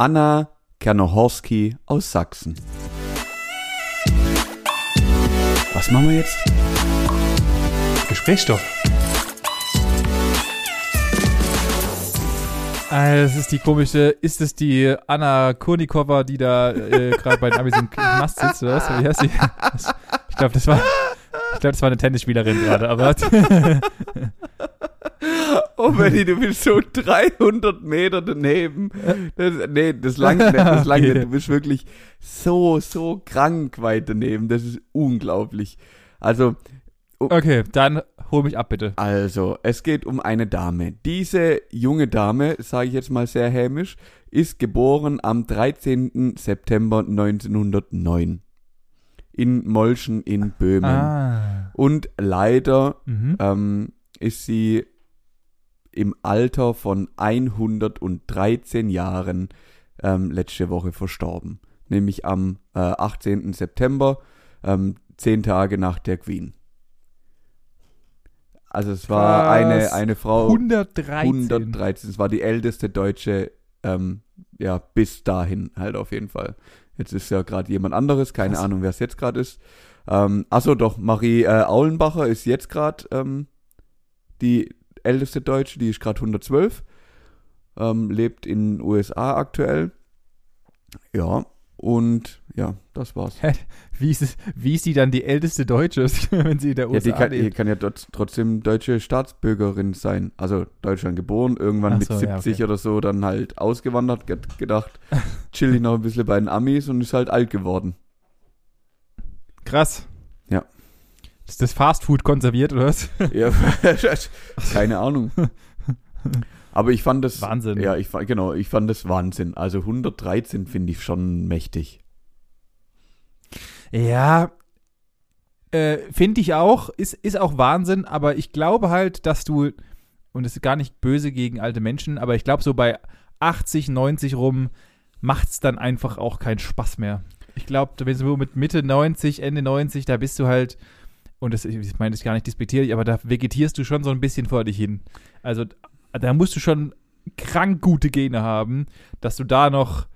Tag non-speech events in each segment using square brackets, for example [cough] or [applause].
Anna Kernohorski aus Sachsen. Was machen wir jetzt? Gesprächsstoff. Das ist die komische, ist es die Anna Kurnikova, die da äh, gerade bei den Amis im Knast sitzt, oder was? Wie heißt die? Ich glaube, das war, ich glaube, das war eine Tennisspielerin gerade, aber. Oh, Benny, du bist so [laughs] 300 Meter daneben. Das, nee, das langt nicht, das langt nicht. [laughs] Du bist wirklich so, so krank weit daneben. Das ist unglaublich. Also, Okay, dann hol mich ab, bitte. Also, es geht um eine Dame. Diese junge Dame, sage ich jetzt mal sehr hämisch, ist geboren am 13. September 1909 in Molschen in Böhmen. Ah. Und leider Mhm. ähm, ist sie im Alter von 113 Jahren ähm, letzte Woche verstorben. Nämlich am äh, 18. September, ähm, zehn Tage nach der Queen. Also es war Krass. eine, eine Frau 113. 113. Es war die älteste Deutsche, ähm, ja, bis dahin halt auf jeden Fall. Jetzt ist ja gerade jemand anderes, keine Krass. Ahnung, wer es jetzt gerade ist. Ähm, achso, doch, Marie äh, Aulenbacher ist jetzt gerade ähm, die älteste Deutsche, die ist gerade 112, ähm, lebt in den USA aktuell. Ja, und ja, das war's. Hä? Wie ist, es, wie ist sie dann die älteste Deutsche, [laughs] wenn sie in der Ja, USA die kann, die kann ja dort trotzdem deutsche Staatsbürgerin sein. Also Deutschland geboren, irgendwann Ach mit so, ja, 70 okay. oder so dann halt ausgewandert, ge- gedacht, chill ich noch ein bisschen bei den Amis und ist halt alt geworden. Krass. Ja. Ist das Fastfood konserviert oder was? [laughs] Ja, keine Ahnung. Aber ich fand das Wahnsinn. Ja, ich fand genau, ich fand das Wahnsinn. Also 113 finde ich schon mächtig. Ja, äh, finde ich auch, ist, ist auch Wahnsinn, aber ich glaube halt, dass du, und es ist gar nicht böse gegen alte Menschen, aber ich glaube, so bei 80, 90 rum macht es dann einfach auch keinen Spaß mehr. Ich glaube, wenn du mit Mitte 90, Ende 90, da bist du halt, und das, ich meine das gar nicht despektierlich, aber da vegetierst du schon so ein bisschen vor dich hin. Also da musst du schon krank gute Gene haben, dass du da noch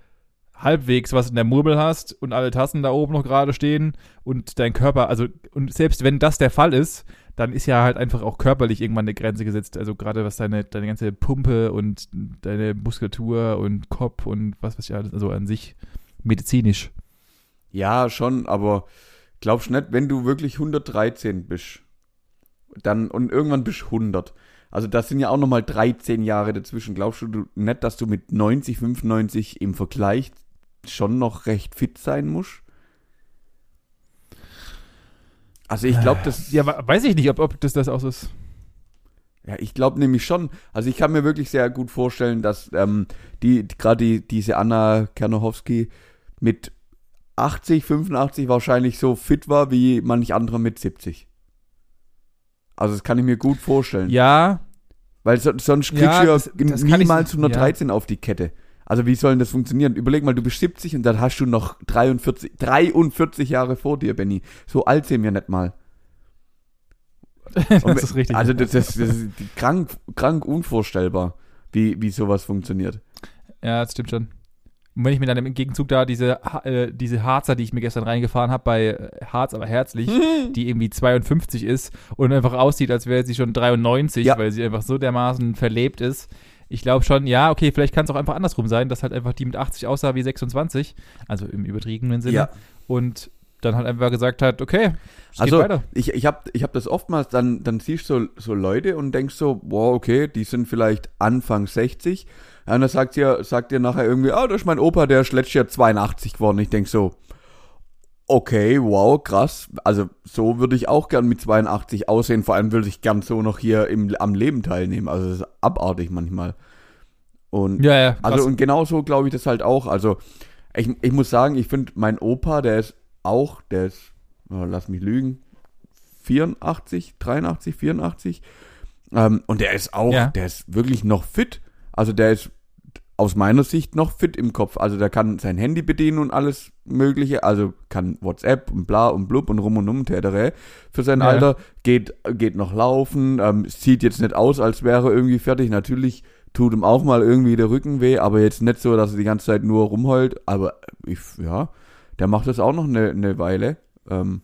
halbwegs was in der Murmel hast und alle Tassen da oben noch gerade stehen und dein Körper, also und selbst wenn das der Fall ist, dann ist ja halt einfach auch körperlich irgendwann eine Grenze gesetzt. Also gerade was deine, deine ganze Pumpe und deine Muskulatur und Kopf und was weiß ich alles, also an sich medizinisch. Ja, schon, aber glaubst nicht, wenn du wirklich 113 bist, dann und irgendwann bist du 100. Also das sind ja auch nochmal 13 Jahre dazwischen. Glaubst du du nicht, dass du mit 90, 95 im Vergleich schon noch recht fit sein musst? Also ich glaube, das Ja, weiß ich nicht, ob, ob das das auch so ist. Ja, ich glaube nämlich schon. Also ich kann mir wirklich sehr gut vorstellen, dass ähm, die gerade die, diese Anna Kernohowski mit 80, 85 wahrscheinlich so fit war wie manch anderer mit 70. Also das kann ich mir gut vorstellen. Ja, Weil so, sonst kriegst Ja, du ja das- das ich- niemals 113 auf die Kette. Also wie soll denn das funktionieren? Überleg mal, du bist 70 und dann hast du noch 43, 43 Jahre vor dir, Benny. So alt sind wir nicht mal. [laughs] das Und ist richtig. Also das, das, das ist krank, krank unvorstellbar, wie, wie sowas funktioniert. Ja, das stimmt schon. Und wenn ich mir dann im Gegenzug da diese, äh, diese Harzer, die ich mir gestern reingefahren habe, bei äh, Harz aber herzlich, [laughs] die irgendwie 52 ist und einfach aussieht, als wäre sie schon 93, Ja. weil sie einfach so dermaßen verlebt ist. Ich glaube schon, ja, okay, vielleicht kann es auch einfach andersrum sein, dass halt einfach die mit 80 aussah wie 26, also im übertriebenen Sinne. Ja. Und dann halt einfach gesagt hat, okay, Also ich, ich habe ich hab das oftmals, dann, dann siehst du so, so Leute und denkst so, wow, okay, die sind vielleicht Anfang 60. Und dann sagt ihr, sagt ihr nachher irgendwie, ah, das ist mein Opa, der ist letztes Jahr 82 geworden. Ich denk so, okay, wow, krass. Also so würde ich auch gern mit 82 aussehen. Vor allem würde ich gern so noch hier im, am Leben teilnehmen. Also das ist abartig manchmal. Und Ja, ja, krass. also und genau so glaube ich das halt auch. Also ich, ich muss sagen, ich finde mein Opa, der ist auch, der ist, oh, lass mich lügen, 84, 83, 84. Ähm, und der ist auch, Ja. der ist wirklich noch fit. Also der ist aus meiner Sicht noch fit im Kopf. Also der kann sein Handy bedienen und alles Mögliche. Also kann WhatsApp und bla und blub und rum und um tätere für sein Ja. Alter. Geht, geht noch laufen. Ähm, sieht jetzt nicht aus, als wäre er irgendwie fertig. Natürlich tut ihm auch mal irgendwie der Rücken weh, aber jetzt nicht so, dass er die ganze Zeit nur rumheult. Aber ich, ja, der macht das auch noch eine, eine Weile. Ähm,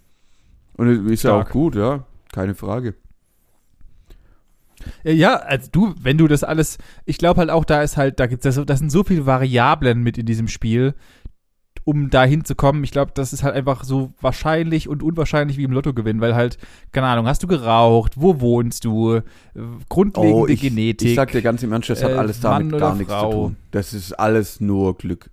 und ist ja auch Stark. gut, ja, keine Frage. Äh, Ja, also du, wenn du das alles, ich glaube halt auch, da ist halt, da gibt's das, das sind so viele Variablen mit in diesem Spiel, um da hinzukommen. Ich glaube, das ist halt einfach so wahrscheinlich und unwahrscheinlich wie im Lottogewinn, weil halt, keine Ahnung, hast du geraucht, wo wohnst du, äh, grundlegende Oh, ich, Genetik. ich sag dir ganz im Ernst, das hat äh, alles damit Mann oder gar nichts zu Frau. tun. Das ist alles nur Glück.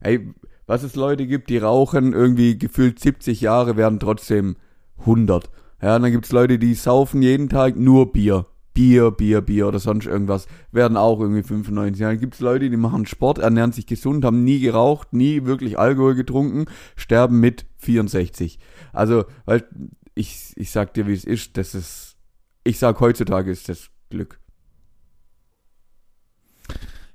Ey, was es Leute gibt, die rauchen irgendwie gefühlt 70 Jahre, werden trotzdem 100. Ja, und dann gibt's Leute, die saufen jeden Tag nur Bier. Bier, Bier, Bier oder sonst irgendwas, werden auch irgendwie 95. Dann gibt's Leute, die machen Sport, ernähren sich gesund, haben nie geraucht, nie wirklich Alkohol getrunken, sterben mit 64. Also, weil ich, ich sag dir, wie es ist, das ist, ich sag heutzutage ist das Glück.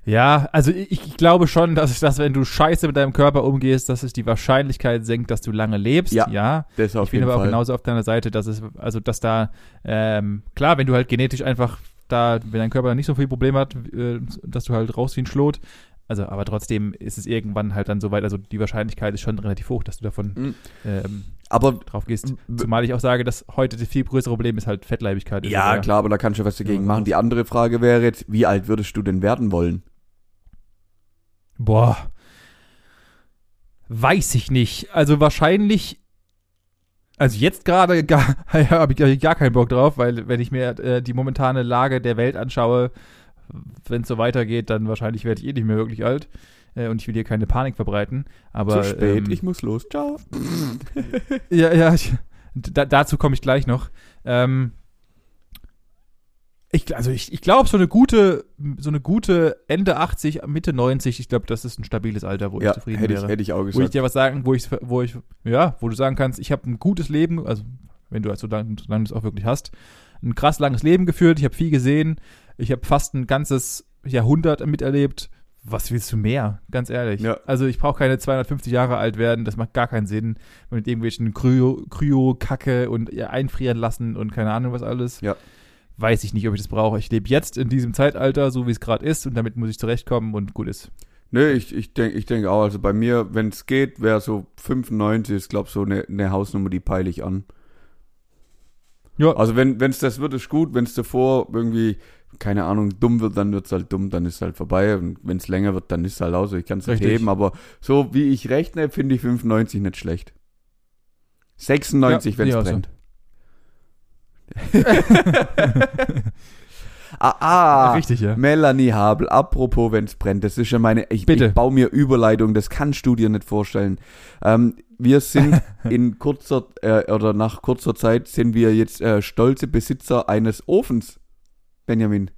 Ja, also ich, ich glaube schon, dass, dass wenn du scheiße mit deinem Körper umgehst, dass es die Wahrscheinlichkeit senkt, dass du lange lebst. Ja, ja. Das auf ich bin aber auch Fall. genauso auf deiner Seite, dass es, also dass da, ähm, klar, wenn du halt genetisch einfach da, wenn dein Körper nicht so viel Problem hat, äh, dass du halt raus wie ein Schlot, also aber trotzdem ist es irgendwann halt dann so weit, also die Wahrscheinlichkeit ist schon relativ hoch, dass du davon Mhm. ähm, Aber drauf gehst. Zumal ich auch sage, dass heute das viel größere Problem ist halt Fettleibigkeit. ja, ja. klar, aber da kannst du was dagegen machen. Die andere Frage wäre jetzt, wie alt würdest du denn werden wollen? Boah. Weiß ich nicht. Also wahrscheinlich. Also jetzt gerade [laughs] habe ich, gar keinen Bock drauf, weil wenn ich mir äh, die momentane Lage der Welt anschaue, wenn es so weitergeht, dann wahrscheinlich werde ich eh nicht mehr wirklich alt. Äh, und ich will hier keine Panik verbreiten. Aber Zu spät, ähm, ich muss los. Ciao. [laughs] ja, ja, ich, da, dazu komme ich gleich noch. Ähm, ich, also ich, ich glaube, so eine gute, so eine gute Ende 80, Mitte 90, ich glaube, das ist ein stabiles Alter, wo ja, ich zufrieden hätte ich, wäre. hätte ich auch wo ich gesagt. dir was sagen, wo ich, wo ich, ja, wo du sagen kannst, ich habe ein gutes Leben, also wenn du also dann, solange du es auch wirklich hast, ein krass langes Leben geführt, ich habe viel gesehen, ich habe fast ein ganzes Jahrhundert miterlebt. Was willst du mehr? Ganz ehrlich. Ja. Also ich brauche keine 250 Jahre alt werden, das macht gar keinen Sinn. Mit irgendwelchen Kryo, Kryo-Kacke und ja, einfrieren lassen und keine Ahnung was alles. Ja. Weiß ich nicht, ob ich das brauche. Ich lebe jetzt in diesem Zeitalter, so wie es gerade ist, und damit muss ich zurechtkommen und gut ist. Nee, ich, ich denke ich denk auch, also bei mir, wenn es geht, wäre so 95, ist glaube so eine ne Hausnummer, die peile ich an. Ja. Also wenn es das wird, ist gut. Wenn es davor irgendwie, keine Ahnung, dumm wird, dann wird es halt dumm, dann ist halt vorbei. Und wenn es länger wird, dann ist es halt auch so. Ich kann es nicht heben, aber so wie ich rechne, finde ich 95 nicht schlecht. 96, Ja, wenn es brennt. [laughs] ah, ah. Richtig, ja. Melanie Habel, apropos, wenn es brennt, das ist ja meine, ich, Bitte. ich baue mir Überleitung, das kannst du dir nicht vorstellen. Ähm, wir sind [laughs] in kurzer, äh, oder nach kurzer Zeit sind wir jetzt äh, stolze Besitzer eines Ofens, Benjamin.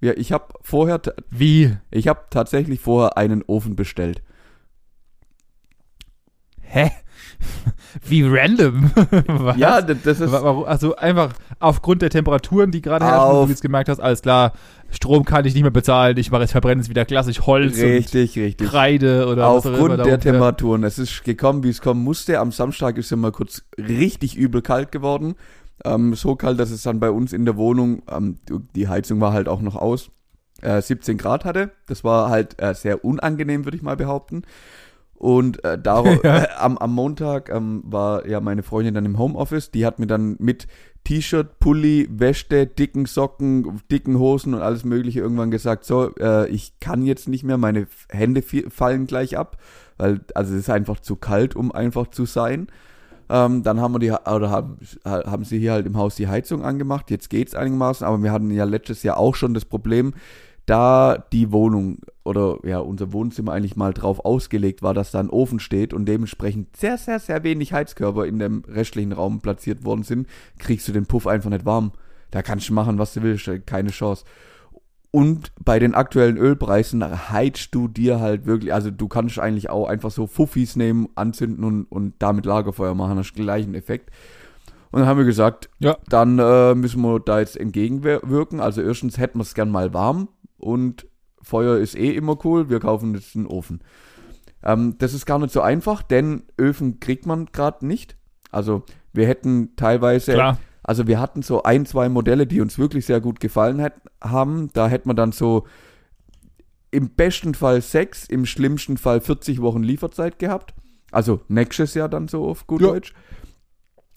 Ja, ich habe vorher, Wie? ich habe tatsächlich vorher einen Ofen bestellt. Hä? [laughs] Wie random. [laughs] Was? Ja, das, ist? Also einfach aufgrund der Temperaturen, die gerade herrschen, Auf- du jetzt gemerkt hast, alles klar, Strom kann ich nicht mehr bezahlen, ich mache jetzt verbrenne jetzt wieder klassisch Holz richtig, und richtig. Kreide oder was auch immer Aufgrund der. Temperaturen. Es ist gekommen, wie es kommen musste. Am Samstag ist es mal kurz richtig übel kalt geworden. Ähm, so kalt, dass es dann bei uns in der Wohnung, ähm, die Heizung war halt auch noch aus, äh, 17 Grad hatte. Das war halt äh, sehr unangenehm, würde ich mal behaupten. Und äh, darauf, [laughs] Ja. äh, am, am Montag ähm, war ja meine Freundin dann im Homeoffice. Die hat mir dann mit T-Shirt, Pulli, Wäsche, dicken Socken, dicken Hosen und alles Mögliche irgendwann gesagt, so, äh, ich kann jetzt nicht mehr, meine Hände fallen gleich ab, weil, also es ist einfach zu kalt, um einfach zu sein. Ähm, dann haben wir die, oder haben, haben sie hier halt im Haus die Heizung angemacht, jetzt geht's einigermaßen, aber wir hatten ja letztes Jahr auch schon das Problem, da die Wohnung oder ja unser Wohnzimmer eigentlich mal drauf ausgelegt war, dass da ein Ofen steht und dementsprechend sehr, sehr, sehr wenig Heizkörper in dem restlichen Raum platziert worden sind, kriegst du den Puff einfach nicht warm. Da kannst du machen, was du willst, keine Chance. Und bei den aktuellen Ölpreisen heizst du dir halt wirklich, also du kannst eigentlich auch einfach so Fuffis nehmen, anzünden und, und damit Lagerfeuer machen, hast gleichen Effekt. Und dann haben wir gesagt, Ja. dann äh, müssen wir da jetzt entgegenwirken. Also erstens hätten wir es gern mal warm und Feuer ist eh immer cool, wir kaufen jetzt einen Ofen. Ähm, das ist gar nicht so einfach, denn Öfen kriegt man gerade nicht. Also wir hätten teilweise, Klar. also wir hatten so ein, zwei Modelle, die uns wirklich sehr gut gefallen hätt, haben. Da hätte man dann so im besten Fall sechs, im schlimmsten Fall 40 Wochen Lieferzeit gehabt. Also nächstes Jahr dann so auf gut Ja. Deutsch.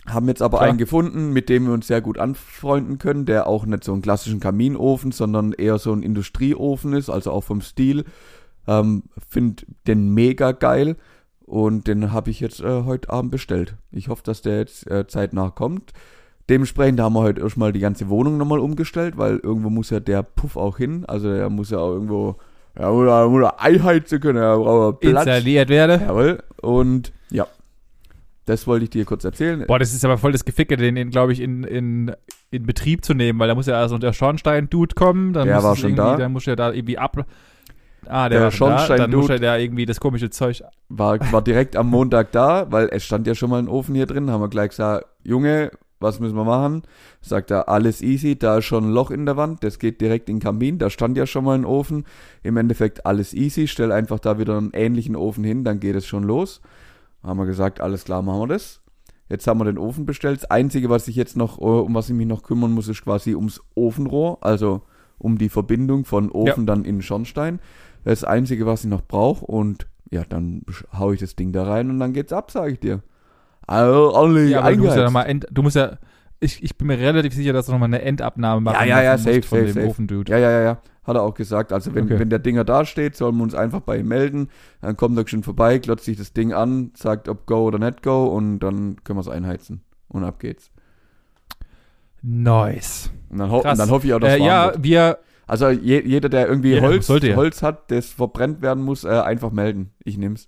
Haben jetzt aber Klar. einen gefunden, mit dem wir uns sehr gut anfreunden können, der auch nicht so einen klassischen Kaminofen, sondern eher so ein Industrieofen ist, also auch vom Stil. Ähm, Find den mega geil und den habe ich jetzt äh, heute Abend bestellt. Ich hoffe, dass der jetzt äh, zeitnah kommt. Dementsprechend haben wir heute erstmal die ganze Wohnung nochmal umgestellt, weil irgendwo muss ja der Puff auch hin. Also der muss ja auch irgendwo, ja, oder, oder einheizen können, er braucht Platz. Installiert werde. Jawohl. Und ja, das wollte ich dir kurz erzählen. Boah, das ist aber voll das Geficke, den, den glaube ich, in, in, in Betrieb zu nehmen, weil da muss ja also der Schornstein-Dude kommen, dann Der muss war schon da. dann muss er da irgendwie ab. Ah, der, Der schon da, dann Schornstein-Dude. muss er da irgendwie das komische Zeug. War, war direkt am Montag da, weil es stand ja schon mal ein Ofen hier drin. Haben wir gleich gesagt, Junge, was müssen wir machen? Sagt er, alles easy, da ist schon ein Loch in der Wand, das geht direkt in den Kamin, da stand ja schon mal ein Ofen. Im Endeffekt alles easy, stell einfach da wieder einen ähnlichen Ofen hin, dann geht es schon los. Haben wir gesagt, alles klar, machen wir das. Jetzt haben wir den Ofen bestellt. Das Einzige, was ich jetzt noch, äh, um was ich mich noch kümmern muss, ist quasi ums Ofenrohr, also um die Verbindung von Ofen dann in Schornstein. Das Einzige, was ich noch brauche und ja, dann hau ich das Ding da rein und dann geht's ab, sage ich dir. Also, ordentlich Ja, du musst ja End, du musst ja, ich, ich bin mir relativ sicher, dass du nochmal eine Endabnahme machen Ja, ja, ja, safe, safe, safe. Ofen-Dude. Ja, ja, ja, ja. Hat er auch gesagt. Also wenn, Okay. wenn der Dinger da steht, sollen wir uns einfach bei ihm melden. Dann kommt er schon vorbei, glotzt sich das Ding an, sagt ob go oder nicht go und dann können wir es einheizen. Und ab geht's. Nice. Und dann, ho Krass. und dann hoffe ich auch, dass Äh, ja, wird. wir, Also je, jeder, der irgendwie Jeder, Holz, ja. Holz hat, das verbrennt werden muss, äh, einfach melden. Ich nehm's.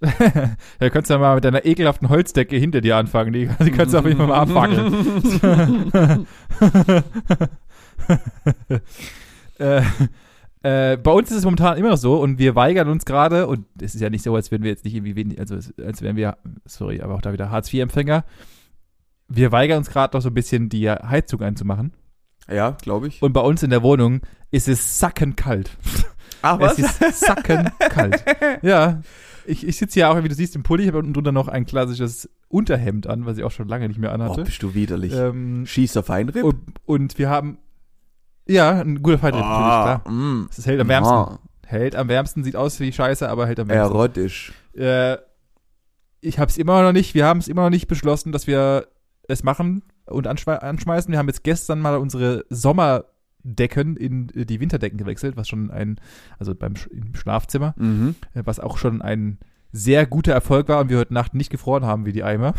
[laughs] ja, könntest ja mal mit deiner ekelhaften Holzdecke hinter dir anfangen. Die, die kannst du auf jeden Fall mal abfackeln. [laughs] äh, äh, bei uns ist es momentan immer noch so und wir weigern uns gerade, und es ist ja nicht so, als wären wir jetzt nicht irgendwie wenig, also als wären wir, sorry, aber auch da wieder Hartz-IV-Empfänger. Wir weigern uns gerade noch so ein bisschen die Heizung anzumachen. Ja, glaube ich. Und bei uns in der Wohnung ist es sackenkalt. Ach Es ist sackenkalt. [laughs] ja. Ich, ich sitze hier auch, wie du siehst, im Pulli, ich habe unten drunter noch ein klassisches Unterhemd an, was ich auch schon lange nicht mehr Oh, anhatte. bist du widerlich. ähm, Schießer Feinripp? und, und wir haben, ja, ein guter Fight natürlich, klar. mm. Es hält am wärmsten. Ah, Hält am wärmsten, sieht aus wie Scheiße, aber hält am wärmsten. erotisch. Äh, ich habe es immer noch nicht, wir haben es immer noch nicht beschlossen, dass wir es machen und anschme anschmeißen. Wir haben jetzt gestern mal unsere Sommerdecken in äh, die Winterdecken gewechselt, was schon ein, also beim im Schlafzimmer, Mhm. äh, was auch schon ein sehr guter Erfolg war und wir heute Nacht nicht gefroren haben wie die Eimer.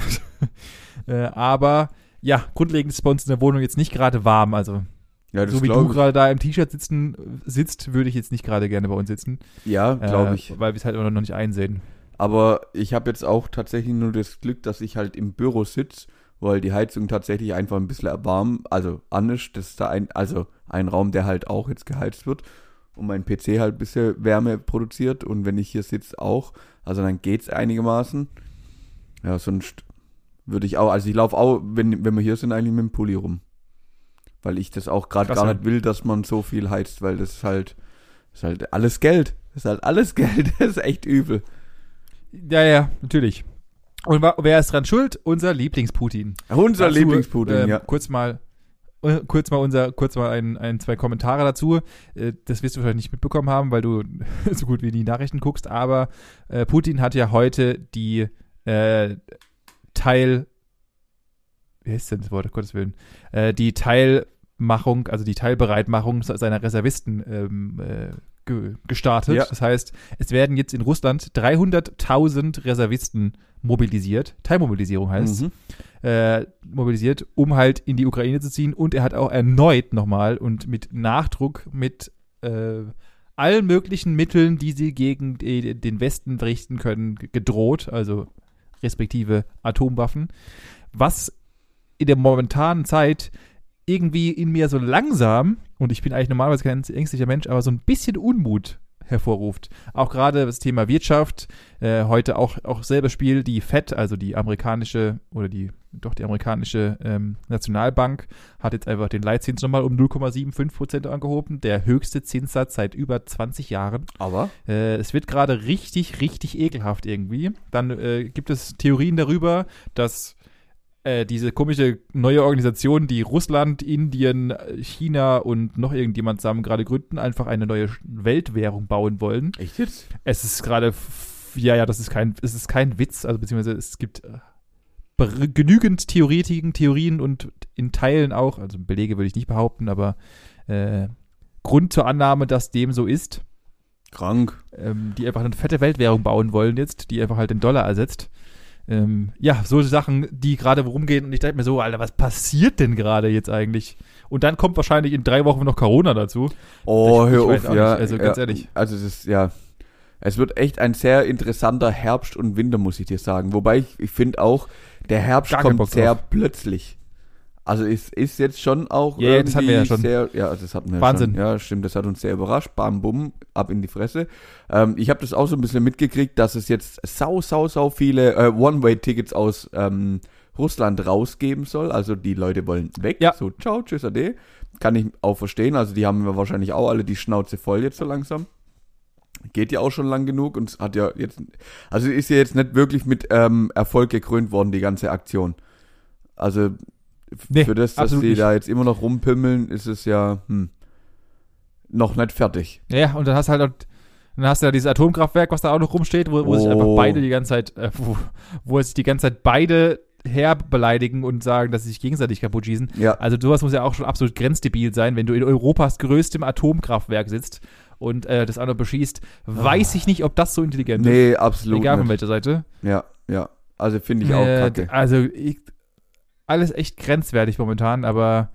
[laughs] äh, aber ja, grundlegend ist bei uns in der Wohnung jetzt nicht gerade warm. Also Ja, so wie du gerade da im T-Shirt sitzen sitzt, würde ich jetzt nicht gerade gerne bei uns sitzen. Ja, glaube äh, ich. Weil wir es halt immer noch nicht einsehen. Aber ich habe jetzt auch tatsächlich nur das Glück, dass ich halt im Büro sitze, weil die Heizung tatsächlich einfach ein bisschen warm, also an ist. Das ist da ein, also ein Raum, der halt auch jetzt geheizt wird und mein PC halt ein bisschen Wärme produziert und wenn ich hier sitze auch, also dann geht's einigermaßen. Ja, sonst würde ich auch, also ich laufe auch, wenn, wenn wir hier sind, eigentlich mit dem Pulli rum. Weil ich das auch gerade gar nicht will, dass man so viel heizt, weil das ist halt, das ist halt alles Geld. Das ist halt alles [laughs] Geld. Das ist echt übel. Ja, ja, natürlich. Und wer ist dran schuld? Unser Lieblings-Putin. Unser Dazu, Lieblingspudding, ähm, ja. Kurz mal, äh, kurz mal unser, kurz mal ein, ein, zwei Kommentare dazu. Äh, das wirst du wahrscheinlich nicht mitbekommen haben, weil du [laughs] so gut wie die Nachrichten guckst. Aber äh, Putin hat ja heute die äh, Teil, wie heißt denn das Wort, Gottes Willen, äh, die Teilmachung, also die Teilbereitmachung seiner Reservisten ähm, äh, ge gestartet. Ja. Das heißt, es werden jetzt in Russland 300.000 Reservisten mobilisiert. Teilmobilisierung heißt Mhm. äh, mobilisiert, um halt in die Ukraine zu ziehen. Und er hat auch erneut nochmal und mit Nachdruck, mit äh, allen möglichen Mitteln, die sie gegen die, den Westen richten können, gedroht, also respektive Atomwaffen. Was in der momentanen Zeit irgendwie in mir so langsam, und ich bin eigentlich normalerweise kein ängstlicher Mensch, aber so ein bisschen Unmut hervorruft. Auch gerade das Thema Wirtschaft, äh, heute auch, auch selber Spiel, die FED, also die amerikanische oder die, doch die amerikanische ähm, Nationalbank, hat jetzt einfach den Leitzins nochmal um 0,75 Prozent angehoben, der höchste Zinssatz seit über 20 Jahren. Aber Äh, es wird gerade richtig, richtig ekelhaft irgendwie. Dann äh, gibt es Theorien darüber, dass äh, diese komische neue Organisation, die Russland, Indien, China und noch irgendjemand zusammen gerade gründen, einfach eine neue Weltwährung bauen wollen. Echt jetzt? Es ist gerade, ja, ja, das ist kein, es ist kein Witz, also beziehungsweise es gibt äh, genügend Theoretiken, Theorien und in Teilen auch, also Belege würde ich nicht behaupten, aber äh, Grund zur Annahme, dass dem so ist. Krank. Ähm, die einfach eine fette Weltwährung bauen wollen jetzt, die einfach halt den Dollar ersetzt. Ähm, ja, so Sachen, die gerade rumgehen und ich dachte mir so, Alter, was passiert denn gerade jetzt eigentlich? Und dann kommt wahrscheinlich in drei Wochen noch Corona dazu. Oh, Ich- ich hör weiß auf, ja. nicht, also ganz ja, ehrlich. Also es ist, ja. Es wird echt ein sehr interessanter Herbst und Winter, muss ich dir sagen. Wobei ich, ich finde auch, der Herbst kommt sehr plötzlich. Also es ist jetzt schon auch Ja, ja, das hatten wir ja schon. sehr, ja, das hatten wir Wahnsinn. schon. Ja, stimmt, das hat uns sehr überrascht. Bam, bumm, ab in die Fresse. Ähm, ich habe das auch so ein bisschen mitgekriegt, dass es jetzt sau, sau, sau viele äh, One-Way-Tickets aus ähm, Russland rausgeben soll. Also die Leute wollen weg. Ja. So, ciao, tschüss, ade. Kann ich auch verstehen. Also die haben ja wahrscheinlich auch alle die Schnauze voll jetzt so langsam. Geht ja auch schon lang genug und es hat ja jetzt, also ist ja jetzt nicht wirklich mit ähm, Erfolg gekrönt worden, die ganze Aktion. Also Nee, für das, dass die nicht. da jetzt immer noch rumpimmeln, ist es ja hm, noch nicht fertig. Ja, und dann hast du halt dann hast du ja dieses Atomkraftwerk, was da auch noch rumsteht, wo, wo sich einfach Oh. beide die ganze Zeit, äh, wo, wo sich die ganze Zeit beide herb beleidigen und sagen, dass sie sich gegenseitig kaputt schießen. Ja, Also sowas muss ja auch schon absolut grenzdebil sein, wenn du in Europas größtem Atomkraftwerk sitzt und äh, das noch beschießt. Weiß ich nicht, ob das so intelligent ist. nee, absolut Egal von welcher Seite. Ja, ja. Also finde ich auch Äh, kacke. Also ich, alles echt grenzwertig momentan, aber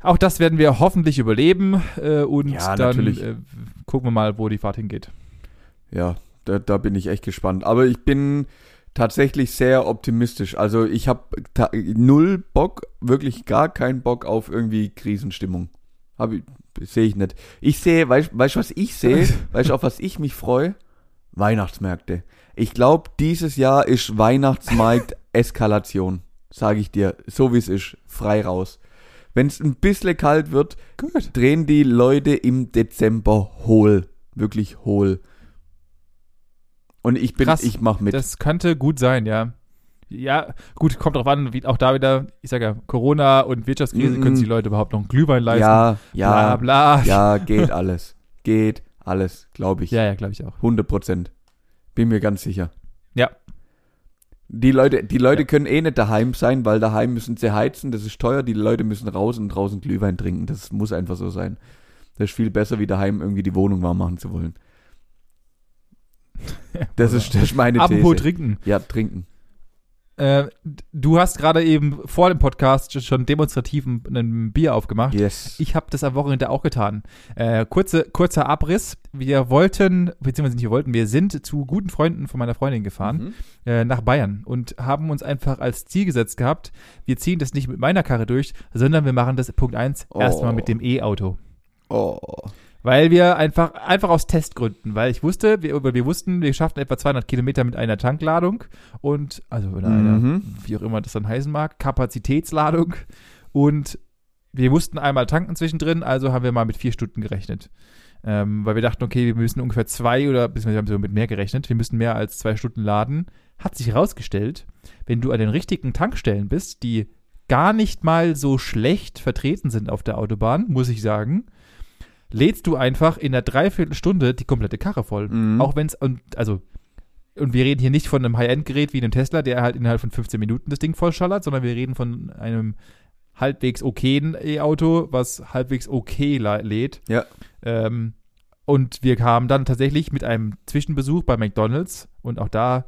auch das werden wir hoffentlich überleben äh, und Ja, dann äh, gucken wir mal, wo die Fahrt hingeht. Ja, da, da bin ich echt gespannt. Aber ich bin tatsächlich sehr optimistisch. Also ich habe null Bock, wirklich gar keinen Bock auf irgendwie Krisenstimmung. Sehe ich nicht. Ich sehe, weißt du, was ich sehe? [laughs] weißt du, auf was ich mich freue? Weihnachtsmärkte. Ich glaube, dieses Jahr ist Weihnachtsmarkt Eskalation. Sage ich dir, so wie es ist, frei raus. Wenn es ein bisschen kalt wird, Gut. drehen die Leute im Dezember hohl. Wirklich hohl. Und ich bin, Krass. ich mach mit. Das könnte gut sein, ja. Ja, gut, kommt drauf an, wie auch da wieder, ich sage ja, Corona und Wirtschaftskrise, Mhm. können sich die Leute überhaupt noch einen Glühwein leisten? ja, bla ja, bla. ja, geht alles. Geht alles, glaube ich. ja, ja glaube ich auch. 100 Prozent. Bin mir ganz sicher. Die Leute, die Leute können eh nicht daheim sein, weil daheim müssen sie heizen, das ist teuer. Die Leute müssen raus und draußen Glühwein trinken. Das muss einfach so sein. Das ist viel besser, wie daheim irgendwie die Wohnung warm machen zu wollen. [laughs] Das ist, das ist meine Apropos These. trinken. Ja, trinken. Äh, du hast gerade eben vor dem Podcast schon demonstrativ ein, ein Bier aufgemacht. Yes. Ich habe das am Wochenende auch getan. Äh, kurze, kurzer Abriss. Wir wollten, beziehungsweise nicht wir wollten, wir sind zu guten Freunden von meiner Freundin gefahren, Mhm. äh, nach Bayern und haben uns einfach als Ziel gesetzt gehabt, wir ziehen das nicht mit meiner Karre durch, sondern wir machen das, Punkt 1, Oh. erstmal mit dem E-Auto. Oh. Weil wir einfach, einfach aus Testgründen, weil ich wusste, wir, wir wussten, wir schaffen etwa 200 Kilometer mit einer Tankladung und, also oder einer, Mhm. wie auch immer das dann heißen mag, Kapazitätsladung und wir mussten einmal tanken zwischendrin, also haben wir mal mit vier Stunden gerechnet. Ähm, weil wir dachten, okay, wir müssen ungefähr zwei oder, beziehungsweise wir haben sogar mit mehr gerechnet, wir müssen mehr als zwei Stunden laden. Hat sich herausgestellt, wenn du an den richtigen Tankstellen bist, die gar nicht mal so schlecht vertreten sind auf der Autobahn, muss ich sagen, lädst du einfach in einer Dreiviertelstunde die komplette Karre voll. Mhm. Auch wenn es, und also, und wir reden hier nicht von einem High-End-Gerät wie einem Tesla, der halt innerhalb von 15 Minuten das Ding vollschallert, sondern wir reden von einem halbwegs okayen E-Auto, was halbwegs okay lädt. Ja. Ähm, und wir kamen dann tatsächlich mit einem Zwischenbesuch bei McDonalds und auch da,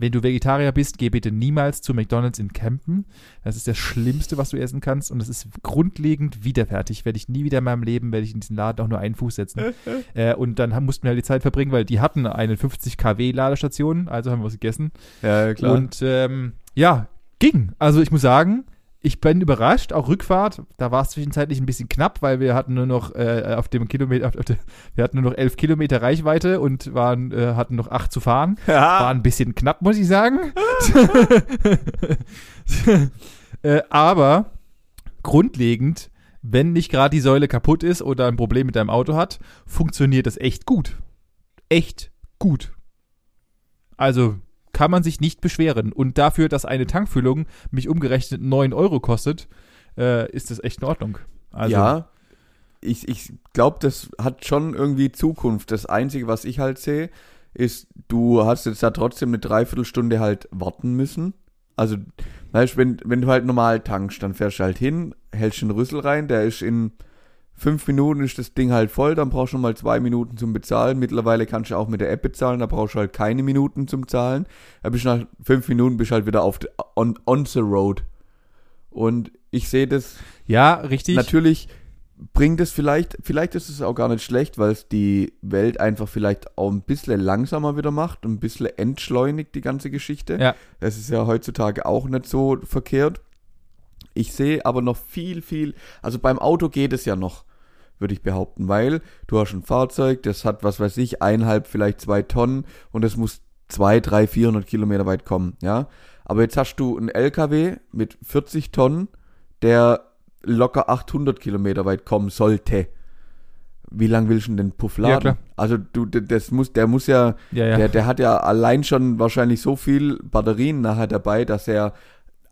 wenn du Vegetarier bist, geh bitte niemals zu McDonalds in Campen. Das ist das Schlimmste, was du essen kannst und es ist grundlegend widerwärtig. Werde ich nie wieder in meinem Leben, werde ich in diesen Laden auch nur einen Fuß setzen. [laughs] äh, und dann haben, mussten wir halt die Zeit verbringen, weil die hatten eine 50 kW Ladestation, also haben wir was gegessen. Ja, klar. Und ähm, ja, ging. Also ich muss sagen, ich bin überrascht, auch Rückfahrt, da war es zwischenzeitlich ein bisschen knapp, weil wir hatten nur noch äh, auf dem Kilometer, auf, auf der, wir hatten nur noch elf Kilometer Reichweite und waren, äh, hatten noch acht zu fahren. War ein bisschen knapp, muss ich sagen. [laughs] äh, aber grundlegend, wenn nicht gerade die Säule kaputt ist oder ein Problem mit deinem Auto hat, funktioniert das echt gut. Echt gut. Also kann man sich nicht beschweren. Und dafür, dass eine Tankfüllung mich umgerechnet 9 Euro kostet, äh, ist das echt in Ordnung. Also, ja, ich, ich glaube, das hat schon irgendwie Zukunft. Das Einzige, was ich halt sehe, ist, du hast jetzt da trotzdem eine Dreiviertelstunde halt warten müssen. Also, weißt wenn, wenn du halt normal tankst, dann fährst du halt hin, hältst den Rüssel rein, der ist in fünf Minuten ist das Ding halt voll, dann brauchst du mal zwei Minuten zum Bezahlen. Mittlerweile kannst du auch mit der App bezahlen, da brauchst du halt keine Minuten zum Zahlen. Da bist du nach fünf Minuten bist halt wieder auf on, on the road. Und ich sehe das ja, richtig. natürlich bringt es vielleicht, vielleicht ist es auch gar nicht schlecht, weil es die Welt einfach vielleicht auch ein bisschen langsamer wieder macht, ein bisschen entschleunigt die ganze Geschichte. Ja. Das ist ja heutzutage auch nicht so verkehrt. Ich sehe aber noch viel, viel, also beim Auto geht es ja noch, würde ich behaupten, weil du hast ein Fahrzeug, das hat, was weiß ich, eineinhalb, vielleicht zwei Tonnen und es muss zwei, drei, 400 Kilometer weit kommen, ja. Aber jetzt hast du einen LKW mit 40 Tonnen, der locker 800 Kilometer weit kommen sollte. Wie lang willst du denn den Puff laden? Ja, klar. Also du, das muss, der muss ja, Ja, ja. Der, der hat ja allein schon wahrscheinlich so viel Batterien nachher dabei, dass er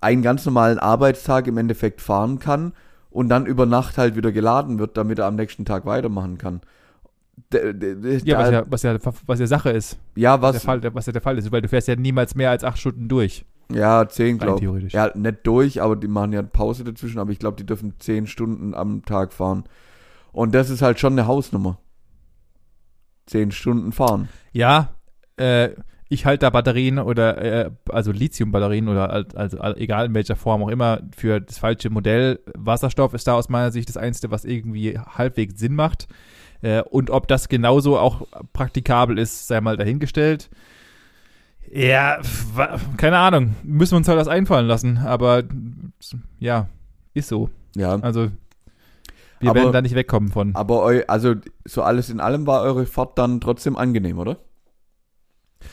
einen ganz normalen Arbeitstag im Endeffekt fahren kann und dann über Nacht halt wieder geladen wird, damit er am nächsten Tag weitermachen kann. D- d- d- ja, was ja, was ja, was ja Sache ist. ja, Was was, der, Fall, was ja der Fall ist, weil du fährst ja niemals mehr als acht Stunden durch. ja, zehn, glaube theoretisch. Ja, nicht durch, aber die machen ja Pause dazwischen, aber ich glaube, die dürfen zehn Stunden am Tag fahren. Und das ist halt schon eine Hausnummer. Zehn Stunden fahren. Ja, äh, ich halte da Batterien oder äh, also Lithium-Batterien oder al- also al- egal in welcher Form auch immer für das falsche Modell. Wasserstoff ist da aus meiner Sicht das Einzige, was irgendwie halbwegs Sinn macht. Äh, und ob das genauso auch praktikabel ist, sei mal dahingestellt. Ja, keine Ahnung. Müssen wir uns halt das einfallen lassen. Aber ja, ist so. Ja. Also wir Aber- werden da nicht wegkommen von. Aber eu, also so alles in allem war eure Fahrt dann trotzdem angenehm, oder?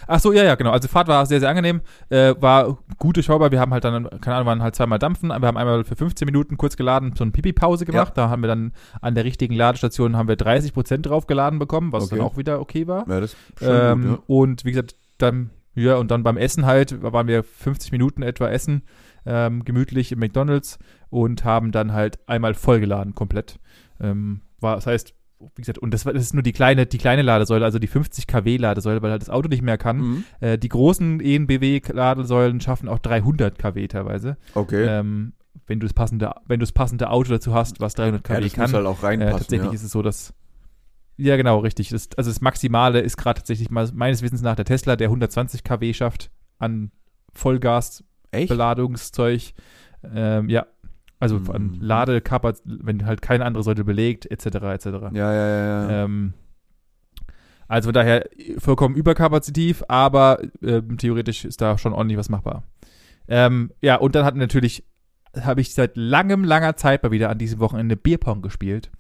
Ach so, ja, ja, genau. Also Fahrt war sehr, sehr angenehm, äh, war gut durchschaubar. Wir haben halt dann, keine Ahnung, waren halt zweimal dampfen. Wir haben einmal für 15 Minuten kurz geladen, so eine Pipi-Pause gemacht. Da haben wir dann an der richtigen Ladestation haben wir 30 Prozent drauf geladen bekommen, was Okay. dann auch wieder okay war. Ja, das ist Ähm, gut, Und wie gesagt, dann, ja, und dann beim Essen halt, waren wir 50 Minuten etwa essen, ähm, gemütlich im McDonalds und haben dann halt einmal vollgeladen, komplett. Ähm, war, das heißt, wie gesagt, und das, das ist nur die kleine, die kleine Ladesäule, also die 50 kW Ladesäule, weil halt das Auto nicht mehr ja. kann. Mhm. Äh, die großen E ENBW-Ladesäulen schaffen auch 300 kW teilweise. Okay. Ähm, wenn du das passende, wenn du das passende Auto dazu hast, was 300 ja, kW das kann. muss halt auch Äh, reinpassen. tatsächlich ja. ist es so, dass. Ja, genau, richtig. Das, also das Maximale ist gerade tatsächlich mal meines Wissens nach der Tesla, der 120 kW schafft an Vollgasbeladungszeug. Echt? Ähm, ja. Also Mhm. an Ladekapazität, wenn halt keine andere Säule belegt, etc. etc. Ja, ja, ja, ja. Ähm, also von daher vollkommen überkapazitiv, aber ähm, theoretisch ist da schon ordentlich was machbar. Ähm, ja, und dann hat natürlich, habe ich seit langem, langer Zeit mal wieder an diesem Wochenende Bierpong gespielt.